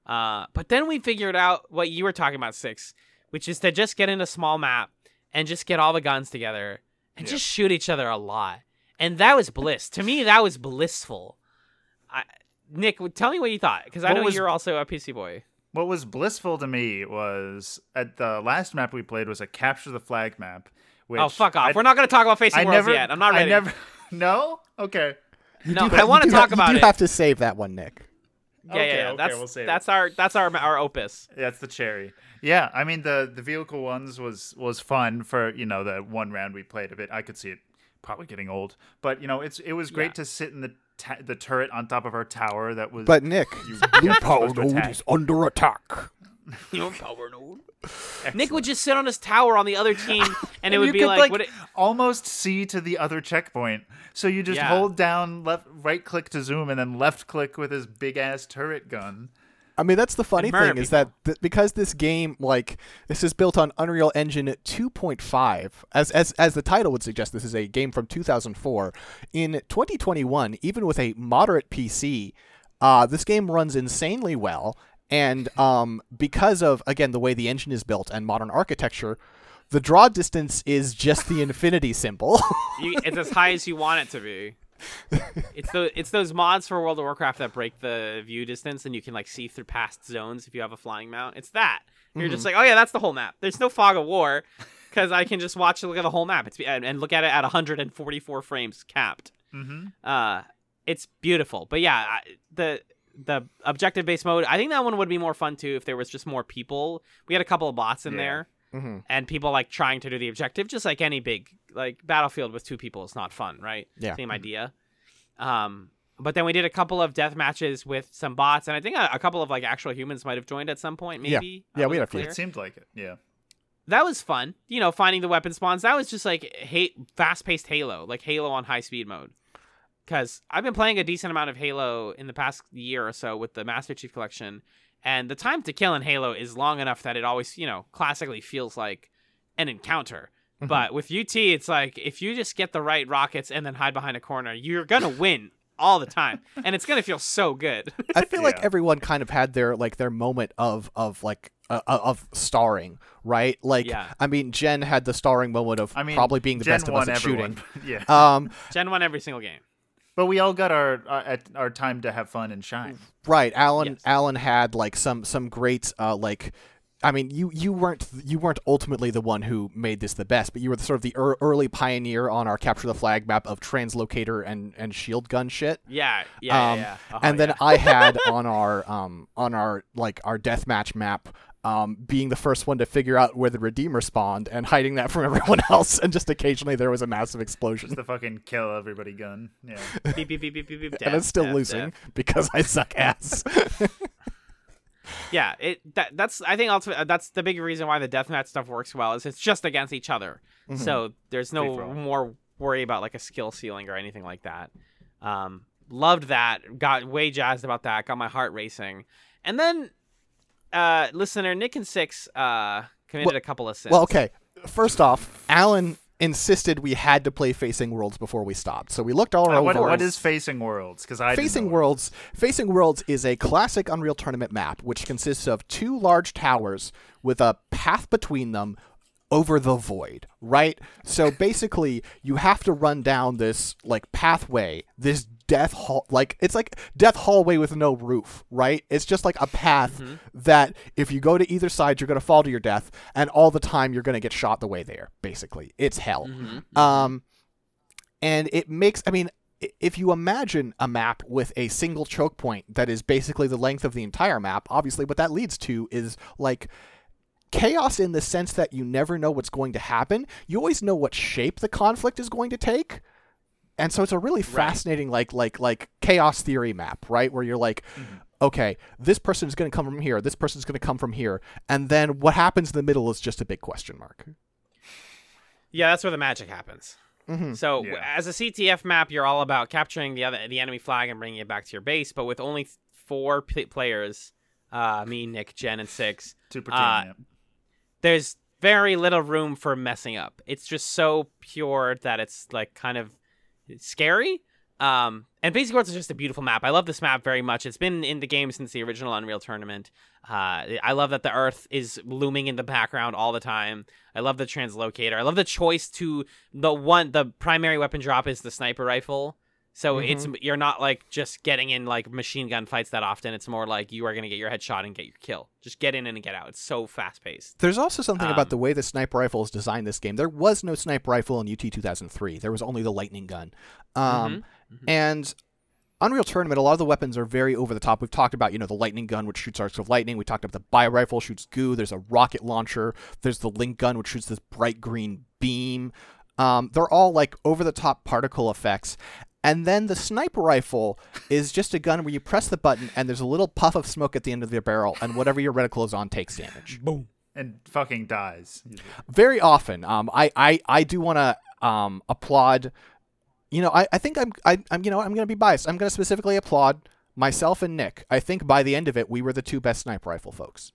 Uh, but then we figured out what you were talking about, Six, which is to just get in a small map and just get all the guns together and Yeah. just shoot each other a lot. And that was bliss. to me, that was blissful. I, Nick, tell me what you thought, because I know was- you're also a PC boy. What was blissful to me was at the last map we played was a capture the flag map. Oh, which oh, fuck off. I, We're not going to talk about Facing I Worlds never, yet. I'm not ready. I never. No. Okay. no, do I want to do ha- talk about You it. do have to save that one, Nick. Yeah, Okay, yeah, yeah. okay, that's we'll save it. that's our that's our our opus. That's the cherry. Yeah, I mean the the vehicle ones was was fun for you know the one round we played of it. I could see it probably getting old, but you know it's it was great Yeah. to sit in the ta- the turret on top of our tower. That was But Nick, you blue power node is under attack. Your power node. Nick would just sit on his tower on the other team, and it would you be could, like, what it, almost see to the other checkpoint. So you just Yeah. hold down left right click to zoom and then left click with his big ass turret gun. I mean, that's the funny murder thing is that th- because this game, like, this is built on Unreal Engine 2.5, as as as the title would suggest, this is a game from 2004. In 2021, even with a moderate PC, uh, this game runs insanely well, and um, because of again the way the engine is built and modern architecture. The draw distance is just the infinity symbol. you, it's as high as you want it to be. It's the it's those mods for World of Warcraft that break the view distance, and you can like see through past zones if you have a flying mount. It's that. You're just like, oh yeah, that's the whole map. There's no fog of war because I can just watch and look at the whole map. It's and, and look at it at 144 frames capped. Mm-hmm. Uh, it's beautiful. But yeah, I, the the objective based mode, I think that one would be more fun too if there was just more people. We had a couple of bots in Yeah. there hmm and people like trying to do the objective, just like any big like battlefield with two people is not fun, right? Yeah. Same idea. Um, but then we did a couple of death matches with some bots, and I think a, a couple of like actual humans might have joined at some point. Maybe. Yeah, I we had a few. clear. It seemed like it. Yeah. That was fun. You know, finding the weapon spawns. That was just like hate fast paced Halo, like Halo on high speed mode. Because I've been playing a decent amount of Halo in the past year or so with the Master Chief Collection, and the time to kill in Halo is long enough that it always, you know, classically feels like an encounter. Mhm. But with UT, it's like if you just get the right rockets and then hide behind a corner, you're gonna win all the time, and it's gonna feel so good. I feel like everyone kind of had their like their moment of of like uh, uh, of starring, right? Like, Yeah. I mean, Jen had the starring moment of I mean, probably being the Jen best of won us at everyone. shooting. yeah. Um, Jen won every single game. But we all got our uh, our time to have fun and shine. right. Alan Yes. Alan had like some some great uh like. I mean, you, you weren't you weren't ultimately the one who made this the best, but you were the, sort of the ear early pioneer on our capture the flag map of translocator and, and shield gun shit. Yeah, yeah, um, yeah. yeah. Oh, and then yeah. I had on our um on our like our deathmatch map um being the first one to figure out where the redeemer spawned and hiding that from everyone else and just occasionally there was a massive explosion Just the fucking kill everybody gun. Yeah. beep, beep, beep, beep, beep, beep, and death, I'm still death, losing death. because I suck ass. Yeah, it that that's I think ultimately that's the big reason why the deathmatch stuff works well is it's just against each other, Mm-hmm. so there's no more worry about like a skill ceiling or anything like that. Um, loved that. Got way jazzed about that. Got my heart racing. And then, uh, listener Nick and Six uh, committed Well- a couple of sins. Well, okay. First off, Alan insisted we had to play Facing Worlds before we stopped. So we looked all Uh, over. what, what is Facing Worlds? Because I Facing. Worlds Facing Worlds is a classic Unreal Tournament map which consists of two large towers with a path between them over the void, right? So basically, you have to run down this like pathway, this death hall like it's like death hallway with no roof, right? It's just like a path mm-hmm. that if you go to either side, you're going to fall to your death and all the time you're going to get shot the way there, basically. It's hell. Mm-hmm, mm-hmm. Um and it makes i mean if you imagine a map with a single choke point that is basically the length of the entire map obviously what that leads to is like chaos in the sense that you never know what's going to happen you always know what shape the conflict is going to take and so it's a really fascinating like like like chaos theory map right where you're like okay this person is going to come from here this person is going to come from here and then what happens in the middle is just a big question mark Yeah, that's where the magic happens. So Yeah. as a CTF map, you're all about capturing the other the enemy flag and bringing it back to your base. But with only four p- players, uh, me, Nick, Jen, and Six, Super Uh, team. yeah. there's very little room for messing up. It's just so pure that it's like kind of scary. Um, and Facing Worlds is just a beautiful map. I love this map very much. It's been in the game since the original Unreal Tournament. Uh, I love that the Earth is looming in the background all the time. I love the translocator. I love the choice to the one. The primary weapon drop is the sniper rifle. So it's you're not like just getting in like machine gun fights that often. It's more like you are gonna get your head shot and get your kill. Just get in and get out. It's so fast paced. There's also something Um, about the way the sniper rifle is designed this game. There was no sniper rifle in UT 2003. There was only the lightning gun. Um, Mm-hmm. And Unreal Tournament, a lot of the weapons are very over the top. We've talked about, you know, the lightning gun, which shoots arcs of lightning. We talked about the bio rifle, shoots goo. There's a rocket launcher. There's the link gun, which shoots this bright green beam. Um, they're all like over the top particle effects. And then the sniper rifle is just a gun where you press the button and there's a little puff of smoke at the end of the barrel, and whatever your reticle is on takes damage Boom. and fucking dies. very often. Um, I, I, I do want to um, applaud. You know, I, I think I'm, I, I'm, you know, I'm going to be biased. I'm going to specifically applaud myself and Nick. I think by the end of it, we were the two best sniper rifle folks.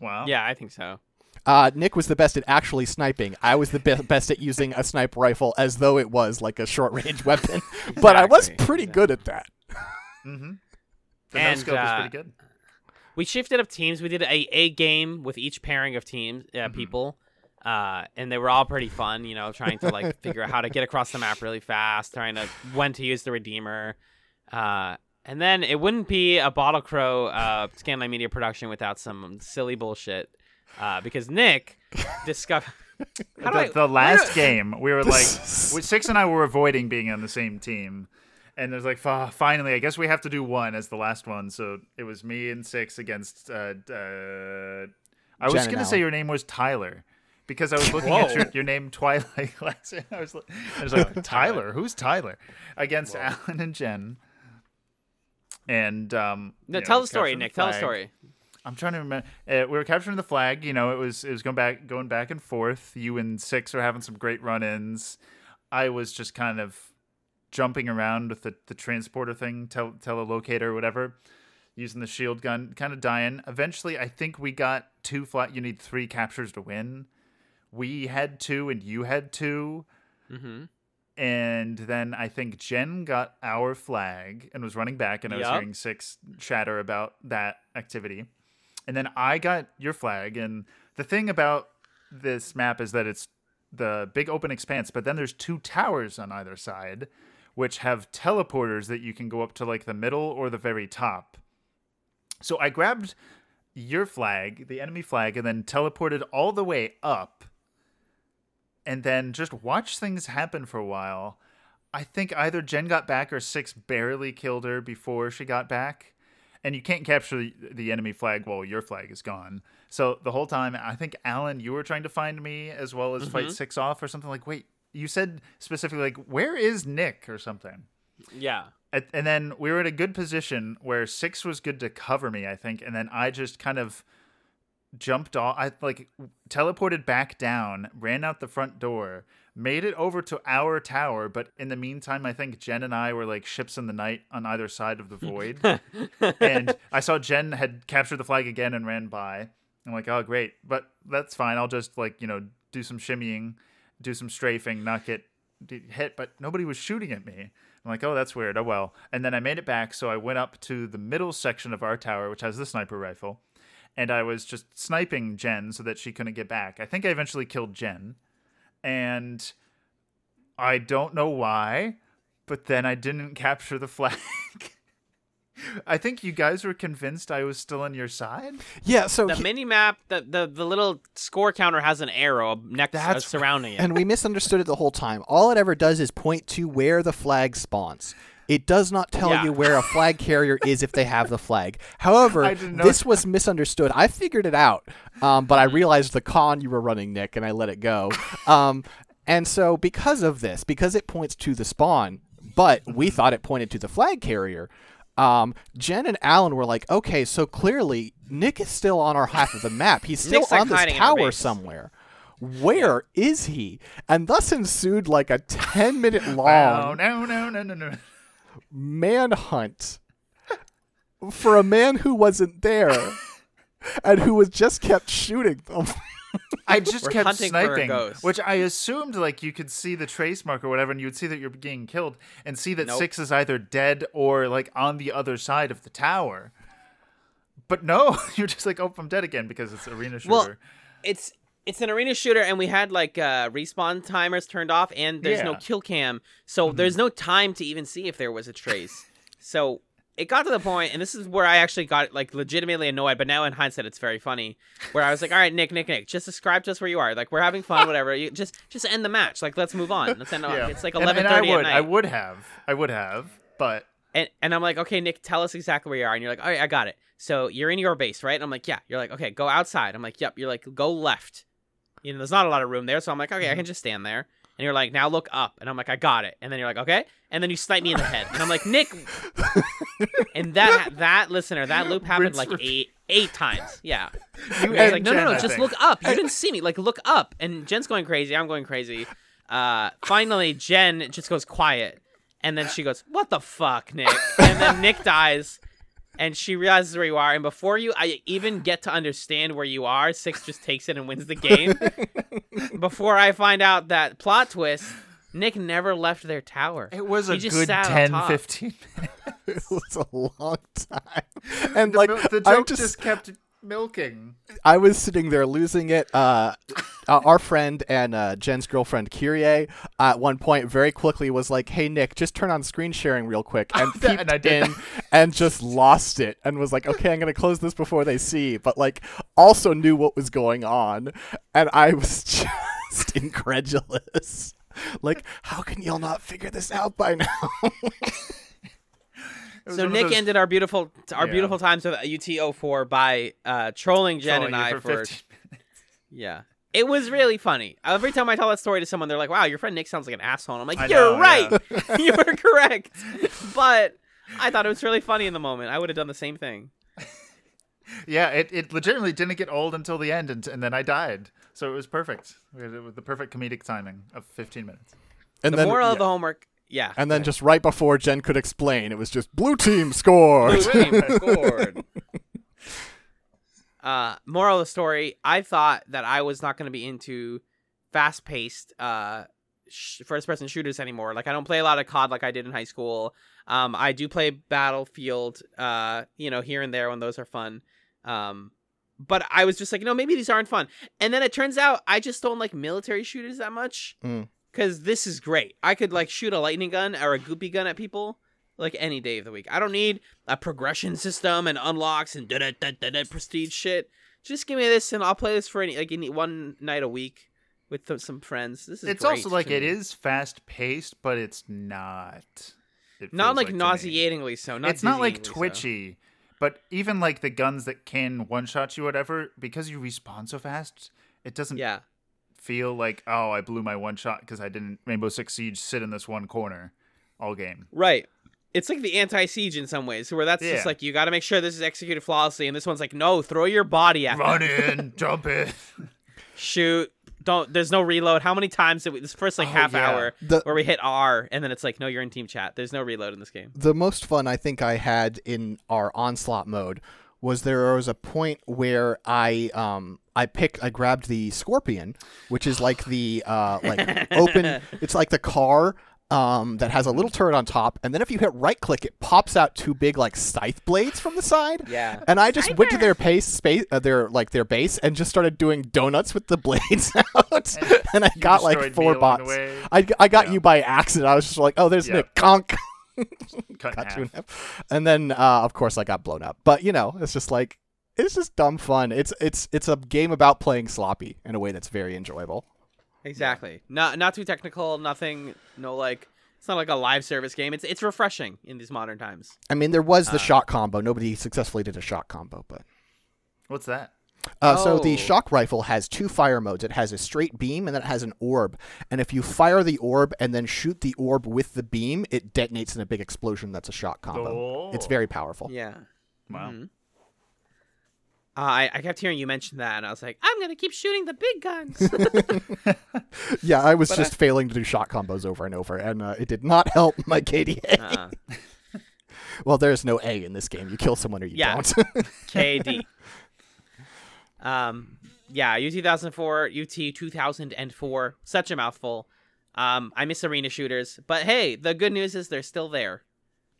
Wow. Yeah, I think so. Uh, Nick was the best at actually sniping. I was the be- best at using a sniper rifle as though it was like a short range weapon. But I was Exactly, pretty good at that. Mm-hmm. The And, no scope is uh, pretty good. We shifted up teams. We did a, a game with each pairing of teams uh, Mm-hmm. people, uh, and they were all pretty fun. You know, trying to like figure out how to get across the map really fast, trying to when to use the redeemer, uh, and then it wouldn't be a Bottle Crow uh, Scanline Media production without some silly bullshit, uh, because Nick discovered. How the, I- the last do- game, we were like, we- Six and I were avoiding being on the same team. And there's like, "Fa- finally, I guess we have to do one as the last one. So it was me and Six against. Uh, uh, I was Jen going to say your name was Tyler because I was looking at your, your name Twilight Glass. and I was, like- I was like, Tyler? Who's Tyler? Against Alan and Jen. And um, No, you know, tell the story, capturing Nick. Tell the story. I'm trying to remember. Uh, we were capturing the flag. You know, it was it was going back going back and forth. You and Six were having some great run-ins. I was just kind of jumping around with the, the transporter thing, tel- telelocator, or whatever, using the shield gun, kind of dying. Eventually, I think we got two flat. You need three captures to win. We had two, and you had 2 Mm-hmm. and then I think Jen got our flag and was running back, and I was hearing Six chatter about that activity. And then I got your flag, and the thing about this map is that it's the big open expanse, but then there's two towers on either side, which have teleporters that you can go up to like the middle or the very top. So I grabbed your flag, the enemy flag, and then teleported all the way up and then just watch things happen for a while. I think either Jen got back or Six barely killed her before she got back. And you can't capture the, the enemy flag while your flag is gone. So the whole time, I think Alan, you were trying to find me as well as fight mm-hmm. Six off or something like. Wait, you said specifically like, where is Nick or something? Yeah. And and then we were in a good position where Six was good to cover me, I think, and then I just kind of jumped off. I like teleported back down, ran out the front door, made it over to our tower, but in the meantime, I think Jen and I were like ships in the night on either side of the void. and I saw Jen had captured the flag again and ran by. I'm like, oh, great. But that's fine. I'll just like, you know, do some shimmying, do some strafing, not get hit. But nobody was shooting at me. I'm like, oh, that's weird. Oh, well. And then I made it back. So I went up to the middle section of our tower, which has the sniper rifle. And I was just sniping Jen so that she couldn't get back. I think I eventually killed Jen and I don't know why, but then I didn't capture the flag. I think you guys were convinced I was still on your side. Yeah, so The he- mini map, the, the the little score counter has an arrow next uh, surrounding it. and we misunderstood it the whole time. All it ever does is point to where the flag spawns. It does not tell Yeah. you where a flag carrier is if they have the flag. However, this was misunderstood. I figured it out, um, but I Mm-hmm. realized the con you were running, Nick, and I let it go. Um, and so, because of this, because it points to the spawn, but we thought it pointed to the flag carrier. Um, Jen and Alan were like, "Okay, so clearly Nick is still on our half of the map. He's still Nick's, like, on this hiding in our tower somewhere." Where is he? And thus ensued like a 10 minute Oh long no no no no no! Manhunt for a man who wasn't there and who was just kept shooting them. I just We're kept hunting for a sniping, which I assumed like you could see the trace mark or whatever, and you would see that you're being killed, and see that Nope. six is either dead or like on the other side of the tower. But no, you're just like, oh, I'm dead again because it's arena shooter. Well, it's it's an arena shooter, and we had like uh, respawn timers turned off, and there's no Yeah. kill cam, so there's no time to even see if there was a trace. so it got to the point, and this is where I actually got like legitimately annoyed. But now in hindsight, it's very funny. Where I was like, "All right, Nick, Nick, Nick, just describe to us where you are. Like we're having fun, whatever. You just just end the match. Like let's move on. Let's end. yeah. It's like And- eleven and I would, at night. I would have, I would have, but And and I'm like, okay, Nick, tell us exactly where you are. And you're like, all right, I got it. So you're in your base, right? And I'm like, yeah. You're like, okay, go outside. I'm like, yep. You're like, go left. You know, there's not a lot of room there, so I'm like, okay, I can just stand there. And you're like, now look up. And I'm like, I got it. And then you're like, okay. And then you snipe me in the head. And I'm like, Nick. and that that listener, that loop happened Rinse, like repeat. eight eight times. Yeah. you like, no, no, no, I just think. look up. You didn't see me. Like, look up. And Jen's going crazy. I'm going crazy. Uh, finally, Jen just goes quiet, and then she goes, "What the fuck, Nick?" And then Nick dies, and she realizes where you are. And before you, I even get to understand where you are, Six just takes it and wins the game. before I find out that plot twist, Nick never left their tower. It was He a just good sat on 10, top. 15 it was a long time. And The, like the joke just, just kept milking. I was sitting there losing it. Uh, uh, our friend and uh, Jen's girlfriend Kyrie at one point very quickly was like, "Hey Nick, just turn on screen sharing real quick," and peeped and I did in and just lost it and was like, "Okay, I'm gonna close this before they see," but like also knew what was going on, and I was just incredulous. Like, how can y'all not figure this out by now? It was So Nick those- ended our beautiful our Yeah. beautiful times with UT04 by uh, trolling Jen trolling and I for for 15 Yeah. It was really funny. Every time I tell that story to someone, they're like, wow, your friend Nick sounds like an asshole. And I'm like, I you're know, right. you were correct. But I thought it was really funny in the moment. I would have done the same thing. Yeah, it, it legitimately didn't get old until the end, and, and then I died. So it was perfect. We had the perfect comedic timing of 15 minutes. And The then, moral of the homework, yeah. and then just right before Jen could explain, it was just blue team scored. Blue team scored. Uh, moral of the story: I thought that I was not going to be into fast-paced uh, sh- first-person shooters anymore. Like I don't play a lot of COD like I did in high school. Um, I do play Battlefield, uh, you know, here and there when those are fun. Um, but I was just like, no, maybe these aren't fun. And then it turns out I just don't like military shooters that much. Mm. Cause this is great. I could like shoot a lightning gun or a goopy gun at people like any day of the week. I don't need a progression system and unlocks and da da da da da prestige shit. Just give me this and I'll play this for any like any one night a week with th- some friends. This is It's also like it me. is fast paced, but it's not. It not feels like, nauseatingly so. Not it's not like dizzyingly so. twitchy, but even like the guns that can one shot you, whatever, because you respawn so fast, it doesn't Yeah. Feel like oh I blew my one shot because I didn't Rainbow Six Siege sit in this one corner all game. Right. It's like the anti siege in some ways, where that's Yeah. just like you got to make sure this is executed flawlessly, and this one's like, no, throw your body at Run them. in, jump in. shoot. Don't. There's no reload. How many times did we? This first like Oh, half yeah. hour The- where we hit R and then it's like, no, you're in team chat. There's no reload in this game. the most fun I think I had in our onslaught mode was there was a point where I um I picked I grabbed the scorpion, which is like the uh like open it's like the car um that has a little turret on top and then if you hit right click it pops out two big like scythe blades from the side. Yeah. And I just went to their pace space uh, their like their base and just started doing donuts with the blades out and I got like four bots. I, I got Yeah. you by accident. I was just like, "Oh, there's Yeah. Nick Conk." Cut in got you in half. half. And then, uh, of course, I got blown up. But you know, it's just like it's just dumb fun. It's it's it's a game about playing sloppy in a way that's very enjoyable. Exactly. Not not too technical. Nothing. No like. It's not like a live service game. It's it's refreshing in these modern times. I mean, there was the Uh. shock combo. Nobody successfully did a shock combo, but What's that? Uh, so the Oh. shock rifle has two fire modes. It has a straight beam and then it has an orb. And if you fire the orb and then shoot the orb with the beam, it detonates in a big explosion. That's a shock combo. It's Oh. very powerful. Yeah. Wow. Mhm. Uh, I, I kept hearing you mention that, and I was like, I'm gonna keep shooting the big guns. Yeah, I was But just failing to do shock combos over and over, and uh, it did not help my KDA. uh, Well, there's no A in this game. You kill someone or you Yeah. don't. KD. Um, yeah, UT 2004, UT 2004, such a mouthful. Um, I miss arena shooters, but hey, the good news is they're still there.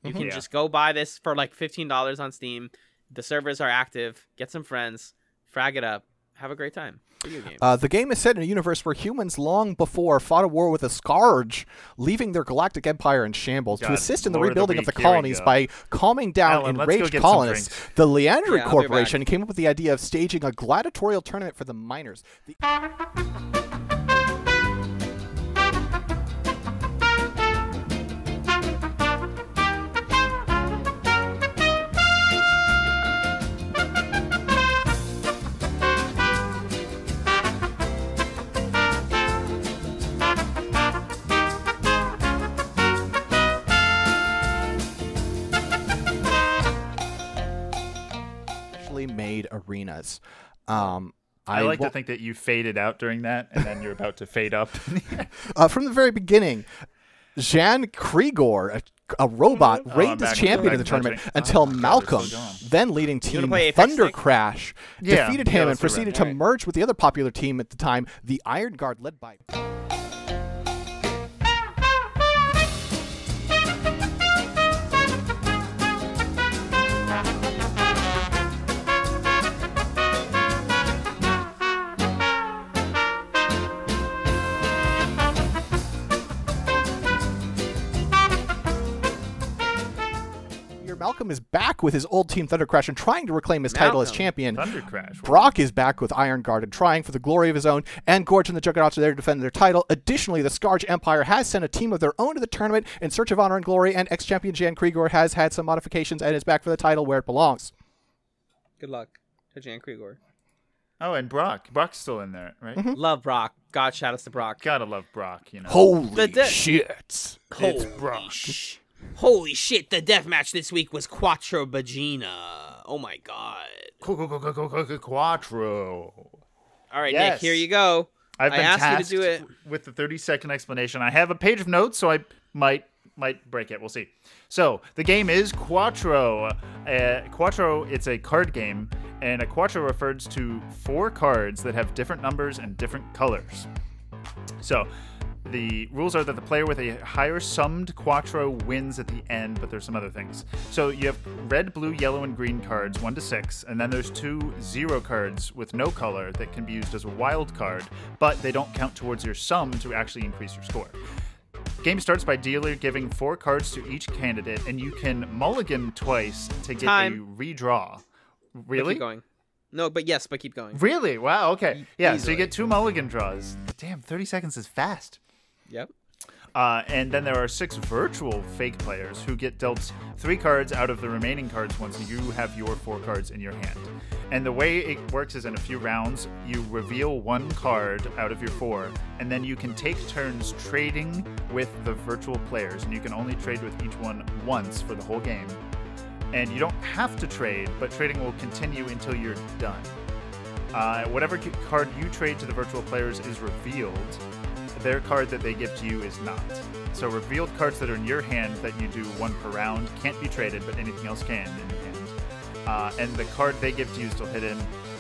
You can Yeah. just go buy this for like fifteen dollars on Steam. The servers are active. Get some friends, frag it up, have a great time. Video game. Uh, the game is set in a universe where humans long before fought a war with a scourge, leaving their galactic empire in shambles. to assist in the Lord of the rebuilding of the Week, here we colonies by calming down Alan, enraged colonists, the Liandri Yeah, Corporation came up with the idea of staging a gladiatorial tournament for the miners. The- actually made arenas. Um, I, like wa- to think that you faded out during that, and then you're about to fade up. uh, from the very beginning, Xan Kriegor, a, a robot, Oh, reigned as champion back of the tournament drink. until Oh, God, Malcolm, still going. then leading team wanna play Apex Thunder Crash, Yeah, defeated yeah, him and let's do that. proceeded to merge with the other popular team at the time, the Iron Guard, led by. Malcolm is back with his old team Thunder Crash and trying to reclaim his title as champion. Thunder Crash. Brock is back with Iron Guard and trying for the glory of his own, and Gorge and the Juggernauts are there to defend their title. Additionally, the Scourge Empire has sent a team of their own to the tournament in search of honor and glory, and ex-champion Xan Kriegor has had some modifications and is back for the title where it belongs. Good luck to Xan Kriegor. Oh, and Brock. Brock's still in there, right? Mm-hmm. Love Brock. God shout outs to Brock. Gotta love Brock, you know. Holy The de- shit! It's Brock. sh- Holy shit, the death match this week was Quattro Bagina. Oh my god. Qu- qu- qu- qu- qu- qu- Quattro. All right, Yes. Nick, here you go. I've I been asked you to tasked do it. with the 30 second explanation. I have a page of notes, so I might might break it. We'll see. So the game is Quattro. Uh, Quattro, it's a card game, and a Quattro refers to four cards that have different numbers and different colors. So the rules are that the player with a higher summed Quattro wins at the end, but there's some other things. So you have red, blue, yellow, and green cards, one to six, and then there's two zero cards with no color that can be used as a wild card, but they don't count towards your sum to actually increase your score. Game starts by dealer giving four cards to each candidate, and you can mulligan twice to get Time. a redraw. Really? Keep going. No, but yes, but keep going. Really? Wow. Okay. Yeah. So you get two mulligan draws. Damn, 30 seconds is fast. Yep. Uh, and then there are six virtual fake players who get dealt three cards out of the remaining cards once you have your four cards in your hand. And the way it works is in a few rounds, you reveal one card out of your four, and then you can take turns trading with the virtual players. And you can only trade with each one once for the whole game. And you don't have to trade, but trading will continue until you're done. Uh, whatever card you trade to the virtual players is revealed. Their card that they give to you is not. So revealed cards that are in your hand that you do one per round can't be traded, but anything else can in your hand. Uh, and the card they give to you is still hidden.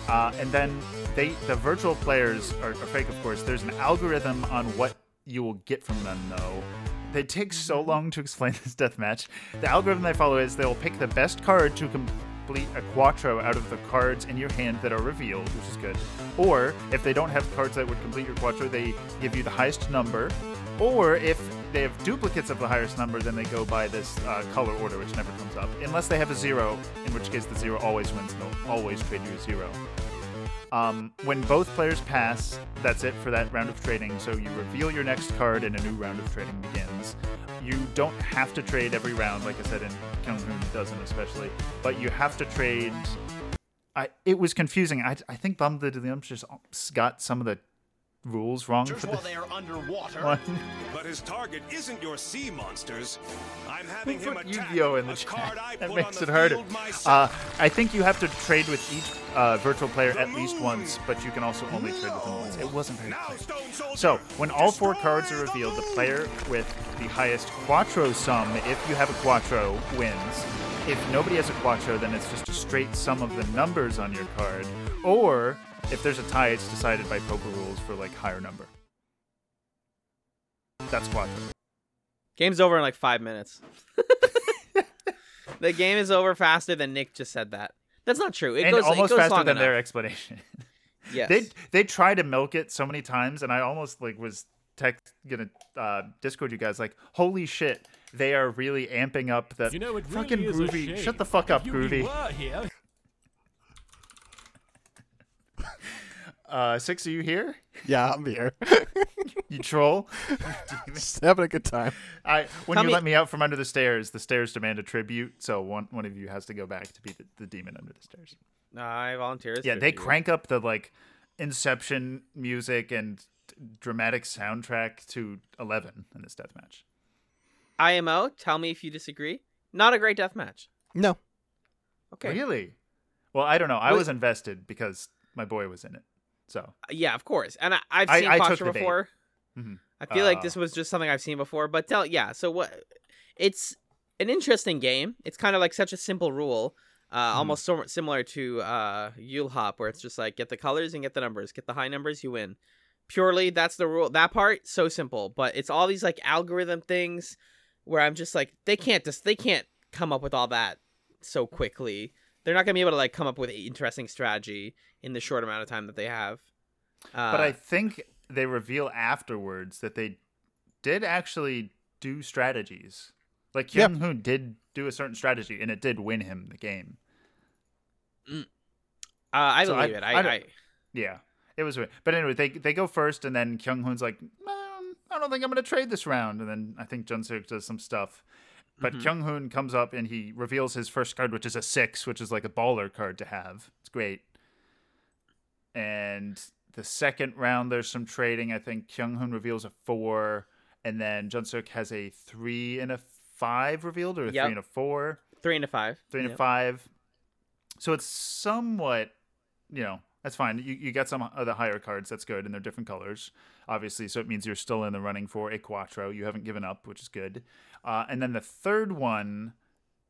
Uh, and then they, the virtual players are, are fake, of course. There's an algorithm on what you will get from them, though. They take so long to explain this deathmatch. The algorithm they follow is they'll pick the best card to a quattro out of the cards in your hand that are revealed, which is good. Or if they don't have cards that would complete your quattro, they give you the highest number. Or if they have duplicates of the highest number, then they go by this uh, color order, which never comes up. Unless they have a zero, in which case the zero always wins, they'll always trade you a zero. Um, when both players pass, that's it for that round of trading. So you reveal your next card and a new round of trading begins. You don't have to trade every round, like I said, in Kyung Hoon doesn't especially, but you have to trade. I, it was confusing. I, I think Bum the just got some of the rules wrong Just for while the they are underwater. one. But his target isn't your sea monsters. I'm having Who him put attack Yu-Gi-Oh in the a chat? card I That put makes on it the harder. field Uh. I think you have to trade with each uh, virtual player at least once, but you can also only trade with them once. It wasn't very now, clear. Soldier, So, when all four cards are revealed, the moon! player with the highest Quattro sum, if you have a Quattro, wins. If nobody has a Quattro, then it's just a straight sum of the numbers on your card. Or, if there's a tie, it's decided by poker rules for like higher number. That's Quattro. Game's over in like five minutes. the game is over faster than Nick just said that. That's not true. It and goes almost it goes faster long than enough. their explanation. Yes. they they try to milk it so many times, and I almost like was text gonna uh, Discord you guys like, holy shit, they are really amping up the You know, it really fucking is a groovy. shame. Shut the fuck up, If groovy. Yugi were here, Uh, six, are you here? Yeah, I'm here. You troll. Just having a good time. I when Tell you me- let me out from under the stairs, the stairs demand a tribute, so one one of you has to go back to be the, the demon under the stairs. No, I volunteer. as Yeah, they 50. crank up the like Inception music and dramatic soundtrack to eleven in this deathmatch. IMO, tell me if you disagree. Not a great death match. No. Okay. Really? Well, I don't know. I What- was invested because my boy was in it. So Yeah, of course. And I, I've seen I the bait. before. Mhm. I feel like Uh, this was just something I've seen before. But tell yeah. So what? It's an interesting game. It's kind of like such a simple rule. Uh, Mm-hmm. almost so similar to uh, Yule Hop, where it's just like get the colors and get the numbers. Get the high numbers, you win. Purely, that's the rule. That part so simple, but it's all these like algorithm things where I'm just like they can't just they can't come up with all that so quickly. They're not gonna be able to like come up with an interesting strategy in the short amount of time that they have. Uh, but I think they reveal afterwards that they did actually do strategies. Like Yeah. Kyung Hoon did do a certain strategy, and it did win him the game. uh, I so I- believe it. I I, I, Yeah, it was. weird. But anyway, they they go first, and then Kyung Hoon's like, um, I don't think I'm going to trade this round, and then I think Jun Seok does some stuff. But Mm-hmm. Kyung Hoon comes up and he reveals his first card, which is a six, which is like a baller card to have. It's great. And the second round, there's some trading. I think Kyung Hoon reveals a four, and then Jun Seok has a three and a five revealed, or a Yep. three and a four three and a five. three and a five. So it's somewhat, you know, that's fine. You, you got some of the higher cards. That's good, and they're different colors, obviously. So it means you're still in the running for a quattro. You haven't given up, which is good. Uh, and then the third one,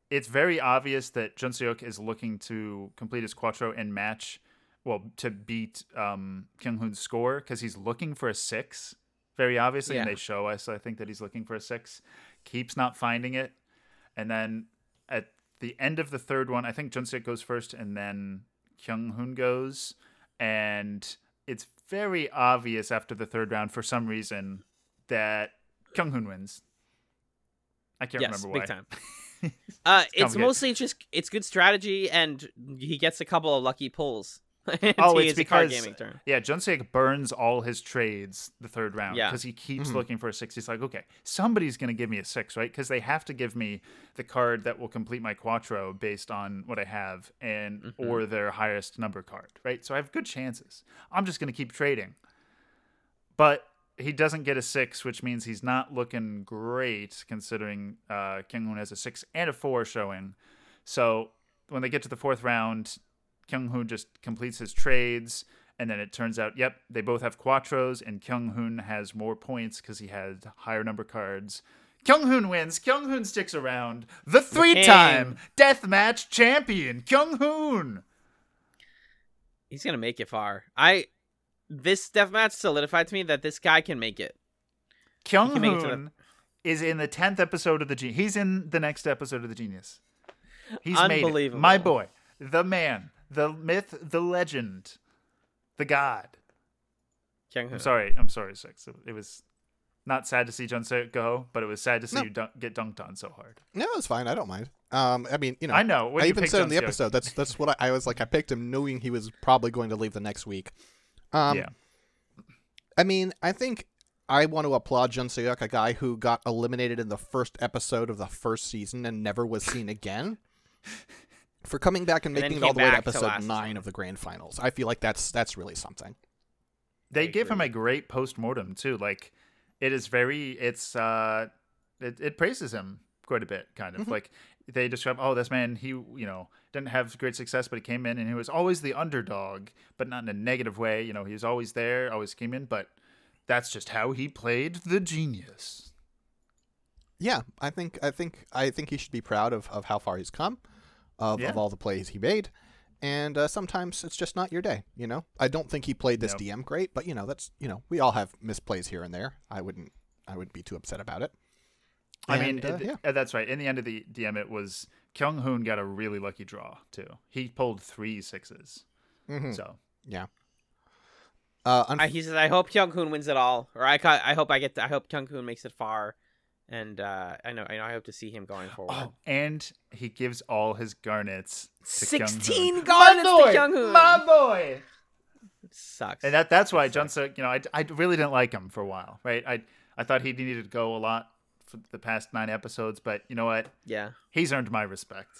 it's very obvious that Jun Seok is looking to complete his quattro and match, well, to beat um, Kyung Hoon's score because he's looking for a six. Very obviously, and they show us. I think that he's looking for a six. Keeps not finding it, and then at the end of the third one, I think Jun Seok goes first, and then Kyung Hoon goes, and it's very obvious after the third round for some reason that Kyung Hoon wins. I can't Yes, remember why. big time. Uh, it's complicated. mostly just it's good strategy, and he gets a couple of lucky pulls. Oh, He it's card because gaming turn. yeah, Jun Seok burns all his trades the third round Yeah. because he keeps Mhm. looking for a six. He's like, okay, somebody's gonna give me a six, right? Because they have to give me the card that will complete my quattro based on what I have and Mm-hmm. or their highest number card, right? So I have good chances. I'm just gonna keep trading, but he doesn't get a six, which means he's not looking great considering uh, Kyung Hoon has a six and a four showing. So when they get to the fourth round, Kyung Hoon just completes his trades, and then it turns out, yep, they both have quattros, and Kyung Hoon has more points because he had higher number cards. Kyung Hoon wins. Kyung Hoon sticks around. The three-time deathmatch champion, Kyung Hoon. He's gonna make it far. I this deathmatch solidified to me that this guy can make it. Kyung can make it to the- Hoon is in the tenth episode of the Genius. He's in the next episode of the Genius. He's made it. Unbelievable. My boy, the man, the myth, the legend, the god. Kyung Hoon. I'm sorry. I'm sorry, Six. It was not sad to see Jun Se go, but it was sad to see No. you dunk, get dunked on so hard. No, it's fine. I don't mind. Um, I mean, you know, I know. I even said in the episode that's that's what I, I was like. I picked him knowing he was probably going to leave the next week. Um, yeah. I mean, I think I want to applaud Jun Seok, a guy who got eliminated in the first episode of the first season and never was seen again, for coming back and And making it all the way to back to episode nine season. of the grand finals. I feel like that's that's really something. They I give him a great post mortem too. Like it is very. It's uh, it, it praises him quite a bit. Kind of like they describe. Oh, this man. He you know didn't have great success, but he came in and he was always the underdog, but not in a negative way. You know, he was always there, always came in, but. That's just how he played the genius. Yeah, I think I think I think he should be proud of, of how far he's come, of, Yeah. of all the plays he made, and uh, sometimes it's just not your day. You know, I don't think he played this Yep. DM great, but you know that's you know we all have misplays here and there. I wouldn't I wouldn't be too upset about it. I mean, uh, it- yeah. uh, that's right. In the end of the DM, it was Kyung Hoon got a really lucky draw too. He pulled three sixes. Mhm. So Yeah. Uh, unf- I, he says, "I hope Kyung Hoon wins it all, or I, ca- I hope I get, to, I hope Kyung Hoon makes it far, and uh, I know, I know, I hope to see him going forward." Oh, and he gives all his garnets to Kyung Hoon. Sixteen garnets to Kyung Hoon. My boy. Sucks. And that that's why Jun Seok, you know, I, I really didn't like him for a while, right? I I thought he needed to go a lot for the past nine episodes, but you know what? yeah. He's earned my respect.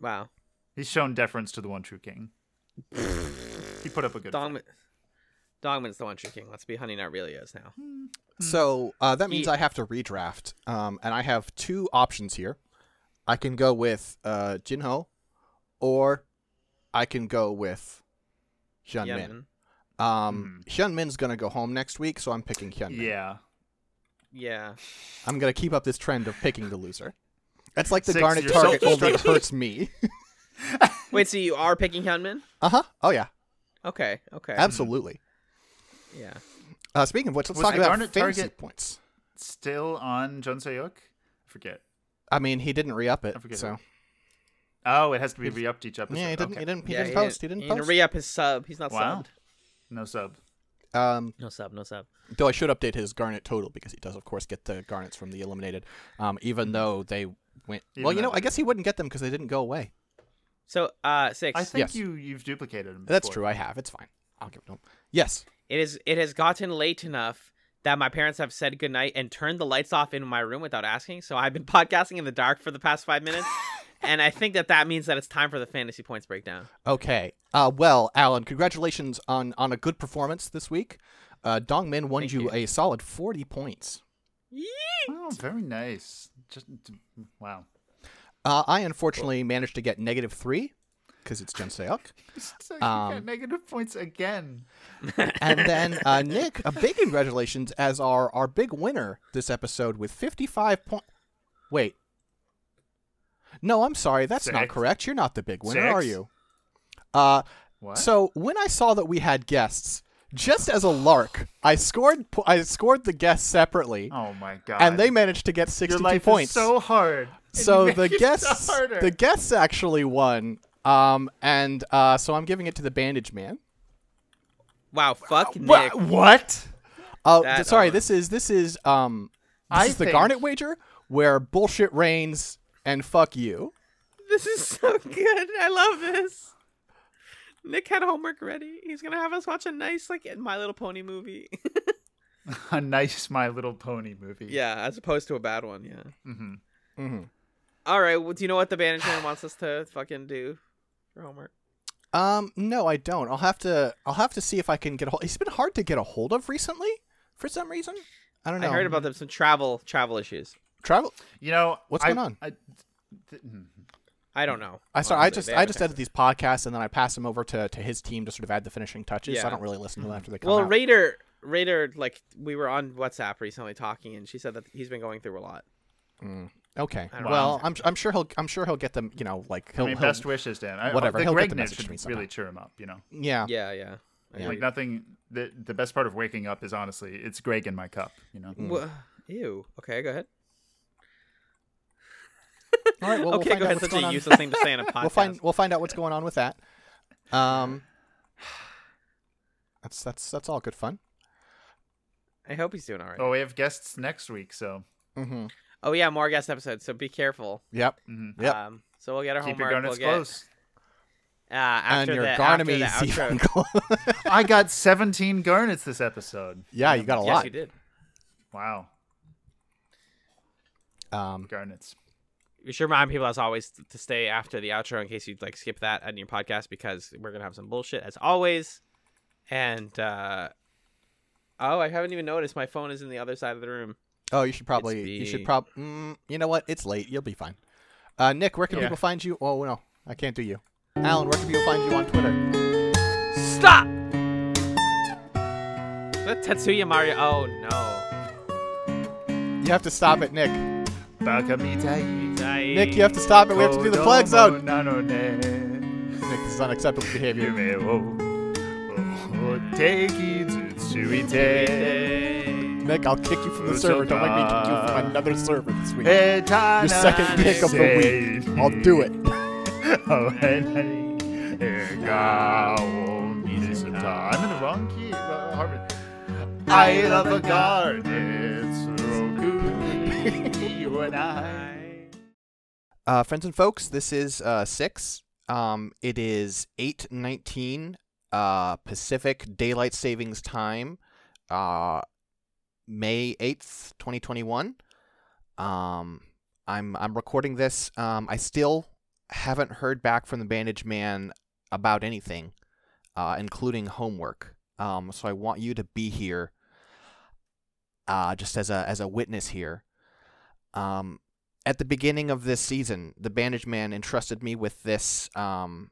Wow. He's shown deference to the one true king. he put up a good fight. Dongmin. Dongmin's the one true king. Let's be Honey Nut really is now. so uh, that means He- I have to redraft, um, and I have two options here. I can go with uh, Jinho, or I can go with Hyunmin. Yemen. Um, Hyunmin's gonna go home next week, so I'm picking Hyunmin. Yeah. Yeah. I'm gonna keep up this trend of picking the loser. That's like the Six, Garnet you're target, only hurts me. Wait, so you are picking Hyunmin? uh huh. Oh yeah, Okay. Okay. absolutely. Yeah. Uh, speaking of which, let's Was talk about Garnet fantasy target- points. Still on Jun Seok? I forget. I mean, he didn't re-up it, I forget so Oh, it has to be re-upped each episode. yeah, he didn't. Okay. He didn't. He yeah, didn't post. He didn't he post. re-up his sub. He's not Wow. subbed. No sub. um, No sub. No sub. though I should update his Garnet total because he does, of course, get the Garnets from the eliminated. Um, even though they went. Even well, you know, I guess he wouldn't get them because they didn't go away. So, uh, six. I think Yes. you you've duplicated him. That's before. true. I have. It's fine. I'll give it to him. Yes. It is. It has gotten late enough that my parents have said goodnight and turned the lights off in my room without asking. So I've been podcasting in the dark for the past five minutes, and I think that that means that it's time for the fantasy points breakdown. Okay. Uh, well, Alan, congratulations on on a good performance this week. Uh, Dongmin won you, you. a solid forty points. Oh, very nice. Just wow. Uh, I unfortunately managed to get negative three because it's Jun Seok. So you Um, got negative points again. and then uh, Nick, a big congratulations as our our big winner this episode with fifty five point. Wait. No, I'm sorry. That's not correct. You're not the big winner, are you? Uh, What? So when I saw that we had guests, just as a lark, I scored. I scored the guests separately, oh my god. and they managed to get Your sixty-two life points. is so hard. so the guests, the guests actually won. Um, and uh, so I'm giving it to the Bandage Man. Wow, fuck Wha- Nick. what? Oh, That, th- sorry. uh, This is this is um this I is the think- Garnet wager where bullshit reigns and fuck you. This is so good. I love this. Nick had homework ready. He's gonna have us watch a nice like My Little Pony movie. A nice My Little Pony movie. yeah, as opposed to a bad one. Yeah. hmm hmm All right. Well, do you know what the bandage man wants us to fucking do for homework? Um, no, I don't. I'll have to. I'll have to see if I can get a hold. He's been hard to get a hold of recently for some reason. I don't know. I heard about them some travel travel issues. travel. You know What's I- going on? I, th- mm. I don't know. I sorry, I just I just edit these podcasts and then I pass them over to, to his team to sort of add the finishing touches. So I don't really listen to them after they come Well, out. Raider, Raider, like we were on WhatsApp recently talking, and she said that he's been going through a lot. Okay. I know. Well, I'm I'm sure he'll I'm sure he'll get them. You know, like he'll, I mean, he'll- best wishes, Dan. I, whatever, The he'll get the message to me should really cheer him up. You know, yeah. Yeah, yeah. Yeah. like nothing. The the best part of waking up is honestly, it's Greg in my cup. You know. Mm. Ew. Okay, go ahead. All right. Well, we'll okay, find go out ahead. what's Such going a on. useless thing to say in a podcast. We'll find we'll find out what's going on with that. Um, that's that's that's all good fun. I hope he's doing all right. Oh, we have guests next week, so Mm-hmm. Oh yeah, more guest episodes. So be careful. Yep. mhm. Yep. Um, so we'll get our keep your homework. garnets we'll get, close. Uh, after and your the, after the Garnamese outro. even close. I got 17 garnets this episode. yeah, you got a yes, lot. you did. Wow, Um, garnets. We should remind people, as always, to stay after the outro in case you'd like skip that on your podcast because we're gonna have some bullshit as always. And uh, oh, I haven't even noticed my phone is in the other side of the room. Oh, you should probably you should me. prob. Mm, you know what? It's late. You'll be fine. Uh, Nick, where can Yeah. people find you? Oh no, I can't do you. Alan, where can people find you on Twitter? Stop. Is that Tetsuya Mario? Oh no. You have to stop it, Nick. Nick, you have to stop it. We have to do the flag zone. Nick, this is unacceptable behavior. Nick, I'll kick you from the server. Don't make me kick you from another server this week. Your second kick of the week. I'll do it. I'm in the wrong key. uh. I love a garden. So good. You and I. Uh, friends and folks, this is uh, six. Um, it is eight nineteen uh, Pacific Daylight Savings Time, uh, May eighth, twenty twenty one. Um, I'm I'm recording this. Um, I still haven't heard back from the Bandage Man about anything, uh, including homework. Um, so I want you to be here, uh, just as a as a witness here. Um, at the beginning of this season, the Bandage Man entrusted me with this um,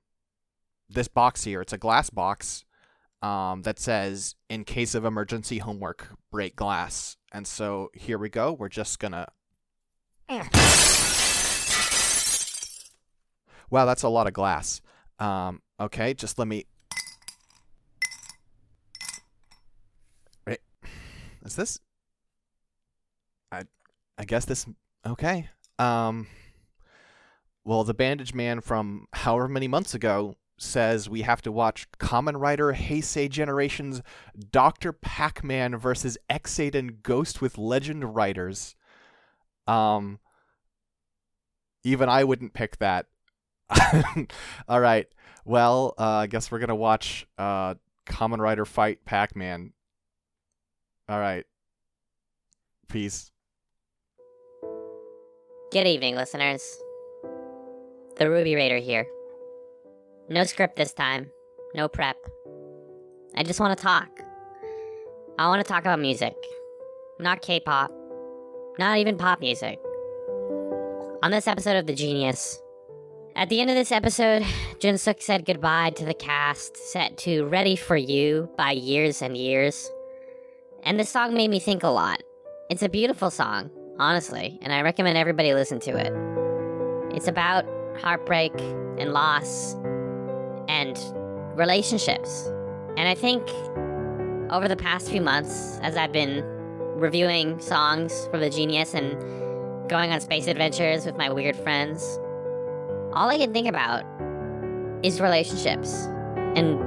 this box here. It's a glass box um, that says, "In case of emergency homework, break glass." And so here we go. We're just gonna. Wow, that's a lot of glass. Um, okay, just let me. Wait, is this? I, I guess this. Okay. Um. Well, the Bandage Man from however many months ago says we have to watch Kamen Rider Heisei Generations Dr. Pac Man versus Ex-Aid and Ghost with Legend Riders. Um. Even I wouldn't pick that. All right. Well, uh, I guess we're gonna watch uh, Kamen Rider fight Pac Man. All right. Peace. Good evening, listeners. The Ruby Raider here. No script this time, no prep. I just want to talk. I want to talk about music. Not K pop, not even pop music. On this episode of The Genius, at the end of this episode, Jun Seok said goodbye to the cast set to Ready for You by Years and Years. And this song made me think a lot. It's a beautiful song, honestly, and I recommend everybody listen to it. It's about heartbreak and loss and relationships. And I think over the past few months, as I've been reviewing songs from the Genius and going on space adventures with my weird friends, all I can think about is relationships and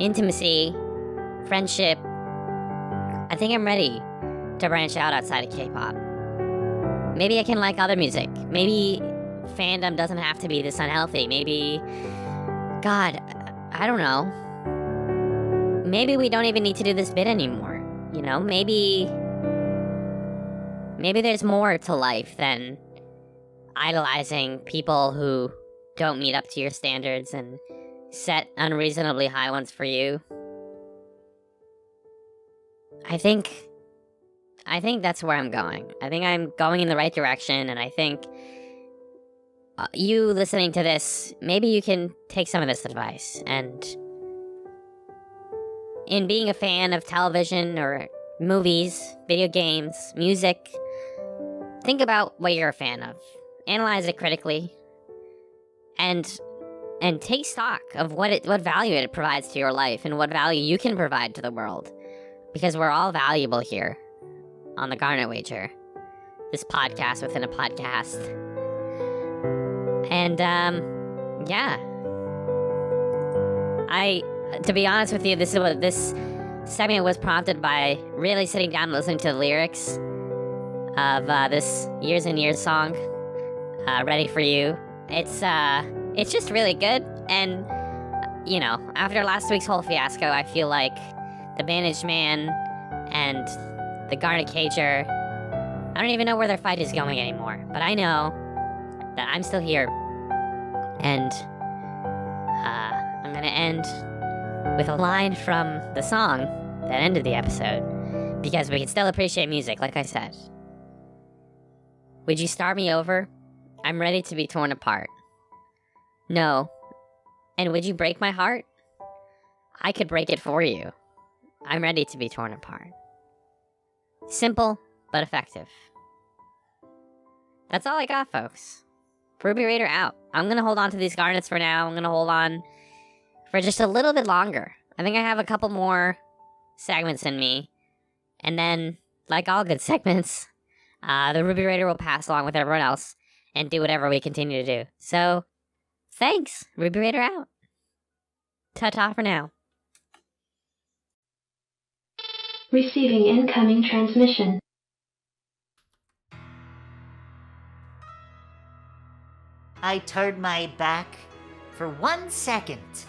intimacy, friendship. I think I'm ready to branch out outside of K pop. Maybe I can like other music. Maybe fandom doesn't have to be this unhealthy. Maybe. God, I don't know. Maybe we don't even need to do this bit anymore. You know, maybe. Maybe there's more to life than idolizing people who don't meet up to your standards and set unreasonably high ones for you. I think I think that's where I'm going. I think I'm going in the right direction and I think uh, you listening to this, maybe you can take some of this advice and in being a fan of television or movies, video games, music, think about what you're a fan of. Analyze it critically and and take stock of what it what value it provides to your life and what value you can provide to the world. Because we're all valuable here on the Garnet Wager. This podcast within a podcast. And um yeah. I to be honest with you, this is what this segment was prompted by really sitting down and listening to the lyrics of uh, this years and years song, uh, "Ready for You." It's uh, it's just really good, and you know, after last week's whole fiasco, I feel like the Bandaged Man and the Garnet Wager. I don't even know where their fight is going anymore, but I know that I'm still here, and uh, I'm gonna end with a line from the song that ended the episode, because we can still appreciate music, like I said. Would you start me over? I'm ready to be torn apart. No. And would you break my heart? I could break it for you. I'm ready to be torn apart. Simple, but effective. That's all I got, folks. Ruby Raider out. I'm gonna hold on to these garnets for now. I'm gonna hold on for just a little bit longer. I think I have a couple more segments in me. And then, like all good segments, uh, the Ruby Raider will pass along with everyone else and do whatever we continue to do. So, thanks. Ruby Raider out. Ta ta for now. Receiving incoming transmission. I turned my back for one second,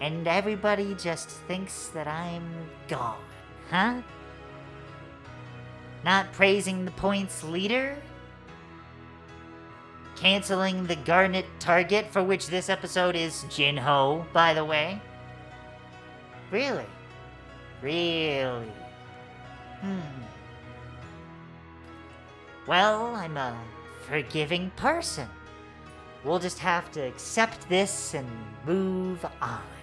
and everybody just thinks that I'm gone, huh? Not praising the points leader? Canceling the Garnet target, for which this episode is Jinho, by the way? Really? Really? Hmm. Well, I'm a forgiving person. We'll just have to accept this and move on.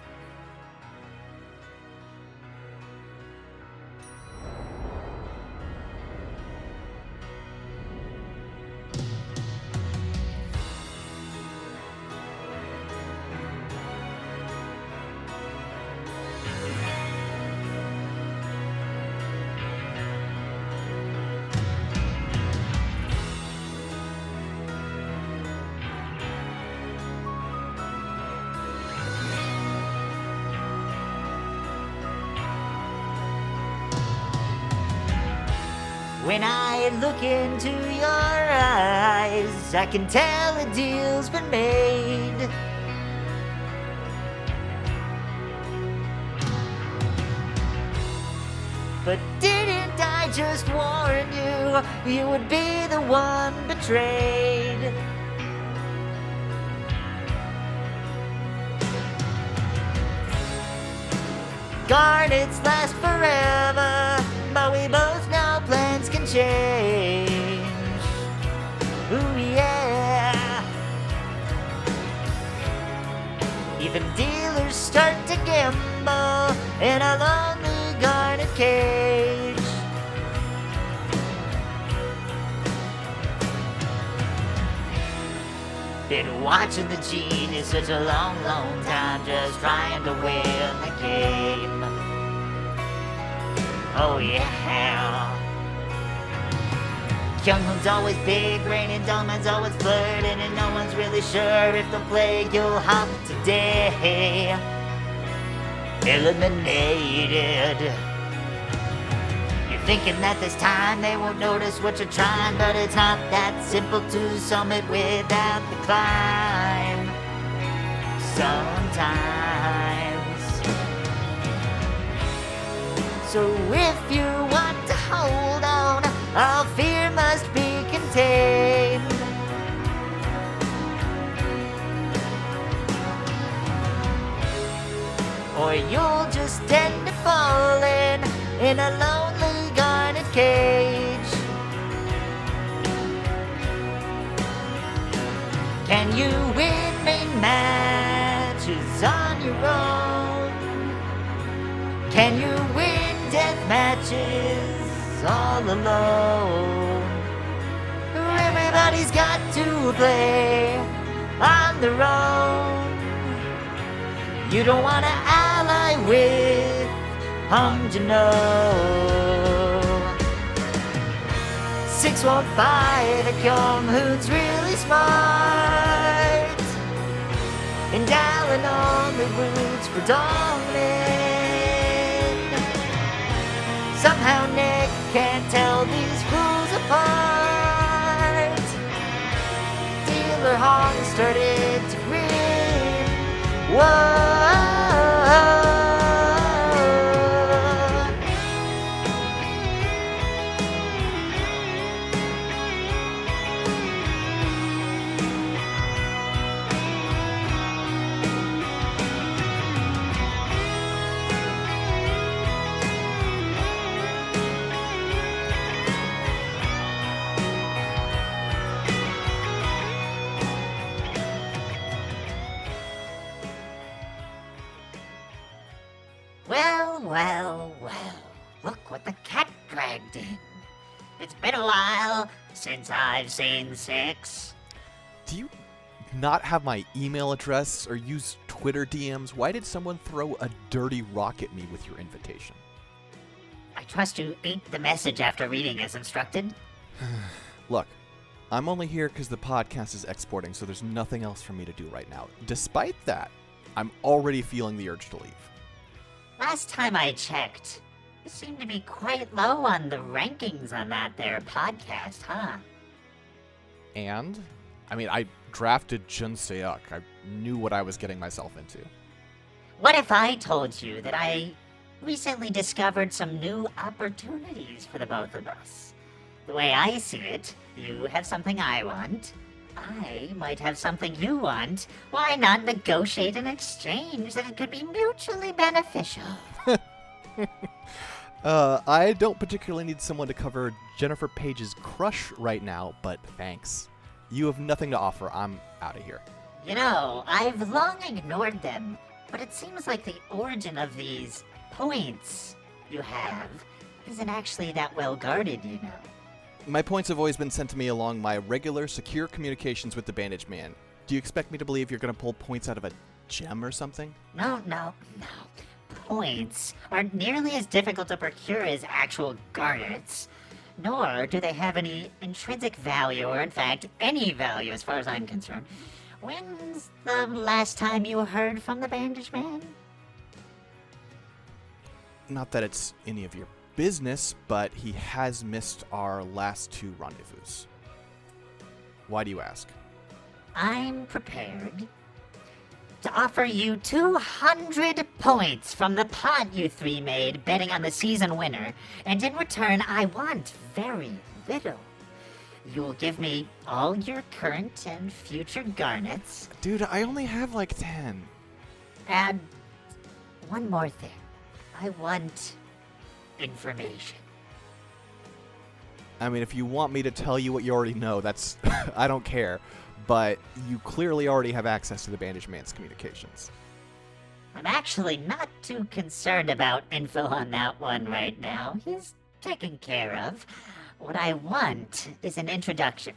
Into your eyes, I can tell a deal's been made. But didn't I just warn you you would be the one betrayed? Garnets last forever, but we both know plans can change. Gamble in a lonely garnet cage. Been watching the genie such a long, long time, just trying to win the game. Oh yeah. Young Hoon's always big, Rain and Dolman's always flirting, and no one's really sure if they'll play You'll Hop today. Eliminated. You're thinking that this time they won't notice what you're trying, but it's not that simple to summit without the climb. Sometimes. So if you want to hold on, all fear must be contained. Or you'll just end up falling in a lonely garnet cage. Can you win main matches on your own? Can you win death matches all alone? Everybody's got to play on their own. You don't want to ally with Hung know. Six won't fight a Kyung who's really smart. And Alan on the roots for Dongmin. Somehow Nick can't tell these fools apart. Dealer Hong started to grin. Whoa. Well, since I've seen Six. Do you not have my email address or use Twitter DMs? Why did someone throw a dirty rock at me with your invitation? I trust you ate the message after reading as instructed. Look, I'm only here because the podcast is exporting, so there's nothing else for me to do right now. Despite that, I'm already feeling the urge to leave. Last time I checked, you seem to be quite low on the rankings on that there podcast, huh? And, I mean, I drafted Jun Seok. I knew what I was getting myself into. What if I told you that I recently discovered some new opportunities for the both of us? The way I see it, you have something I want. I might have something you want. Why not negotiate an exchange that could be mutually beneficial? Uh, I don't particularly need someone to cover Jennifer Page's crush right now, but thanks. You have nothing to offer. I'm out of here. You know, I've long ignored them, but it seems like the origin of these points you have isn't actually that well guarded, you know. My points have always been sent to me along my regular, secure communications with the Bandage Man. Do you expect me to believe you're going to pull points out of a gem or something? No, no, no. Points aren't nearly as difficult to procure as actual garnets. Nor do they have any intrinsic value, or in fact, any value as far as I'm concerned. When's the last time you heard from the Bandage Man? Not that it's any of your business, but he has missed our last two rendezvous. Why do you ask? I'm prepared to offer you 200 points from the pot you three made betting on the season winner, and in return, I want very little. You'll give me all your current and future garnets, Dude, I only have like 10. and one more thing. I want information. I mean, if you want me to tell you what you already know, that's. I don't care. But you clearly already have access to the Bandage Man's communications. I'm actually not too concerned about info on that one right now. He's taken care of. What I want is an introduction.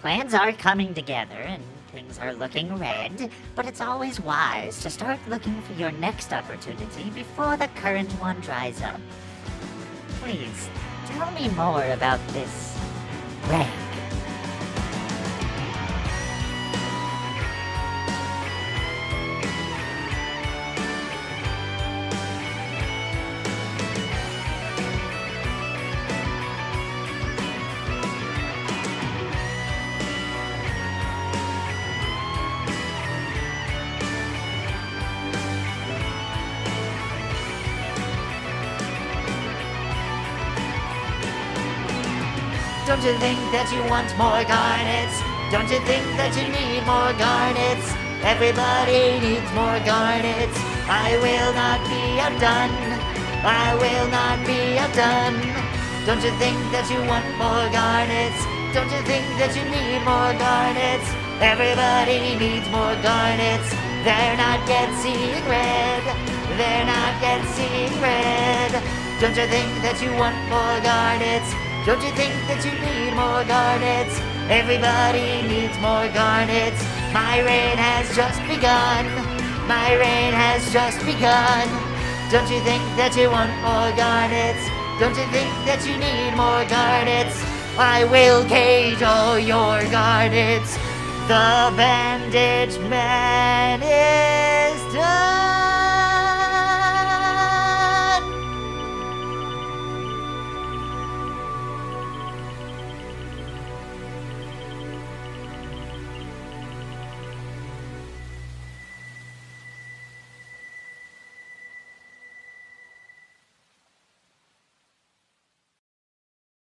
Plans are coming together and things are looking red, but it's always wise to start looking for your next opportunity before the current one dries up. Please, tell me more about this rank. Don't you think that you want more garnets? Don't you think that you need more garnets? Everybody needs more garnets. I will not be outdone. I will not be outdone. Don't you think that you want more garnets? Don't you think that you need more garnets? Everybody needs more garnets. They're not yet seeing red. They're not yet seeing red. Don't you think that you want more garnets? Don't you think that you need more garnets? Everybody needs more garnets. My reign has just begun. My reign has just begun. Don't you think that you want more garnets? Don't you think that you need more garnets? I will cage all your garnets. The bandage man is.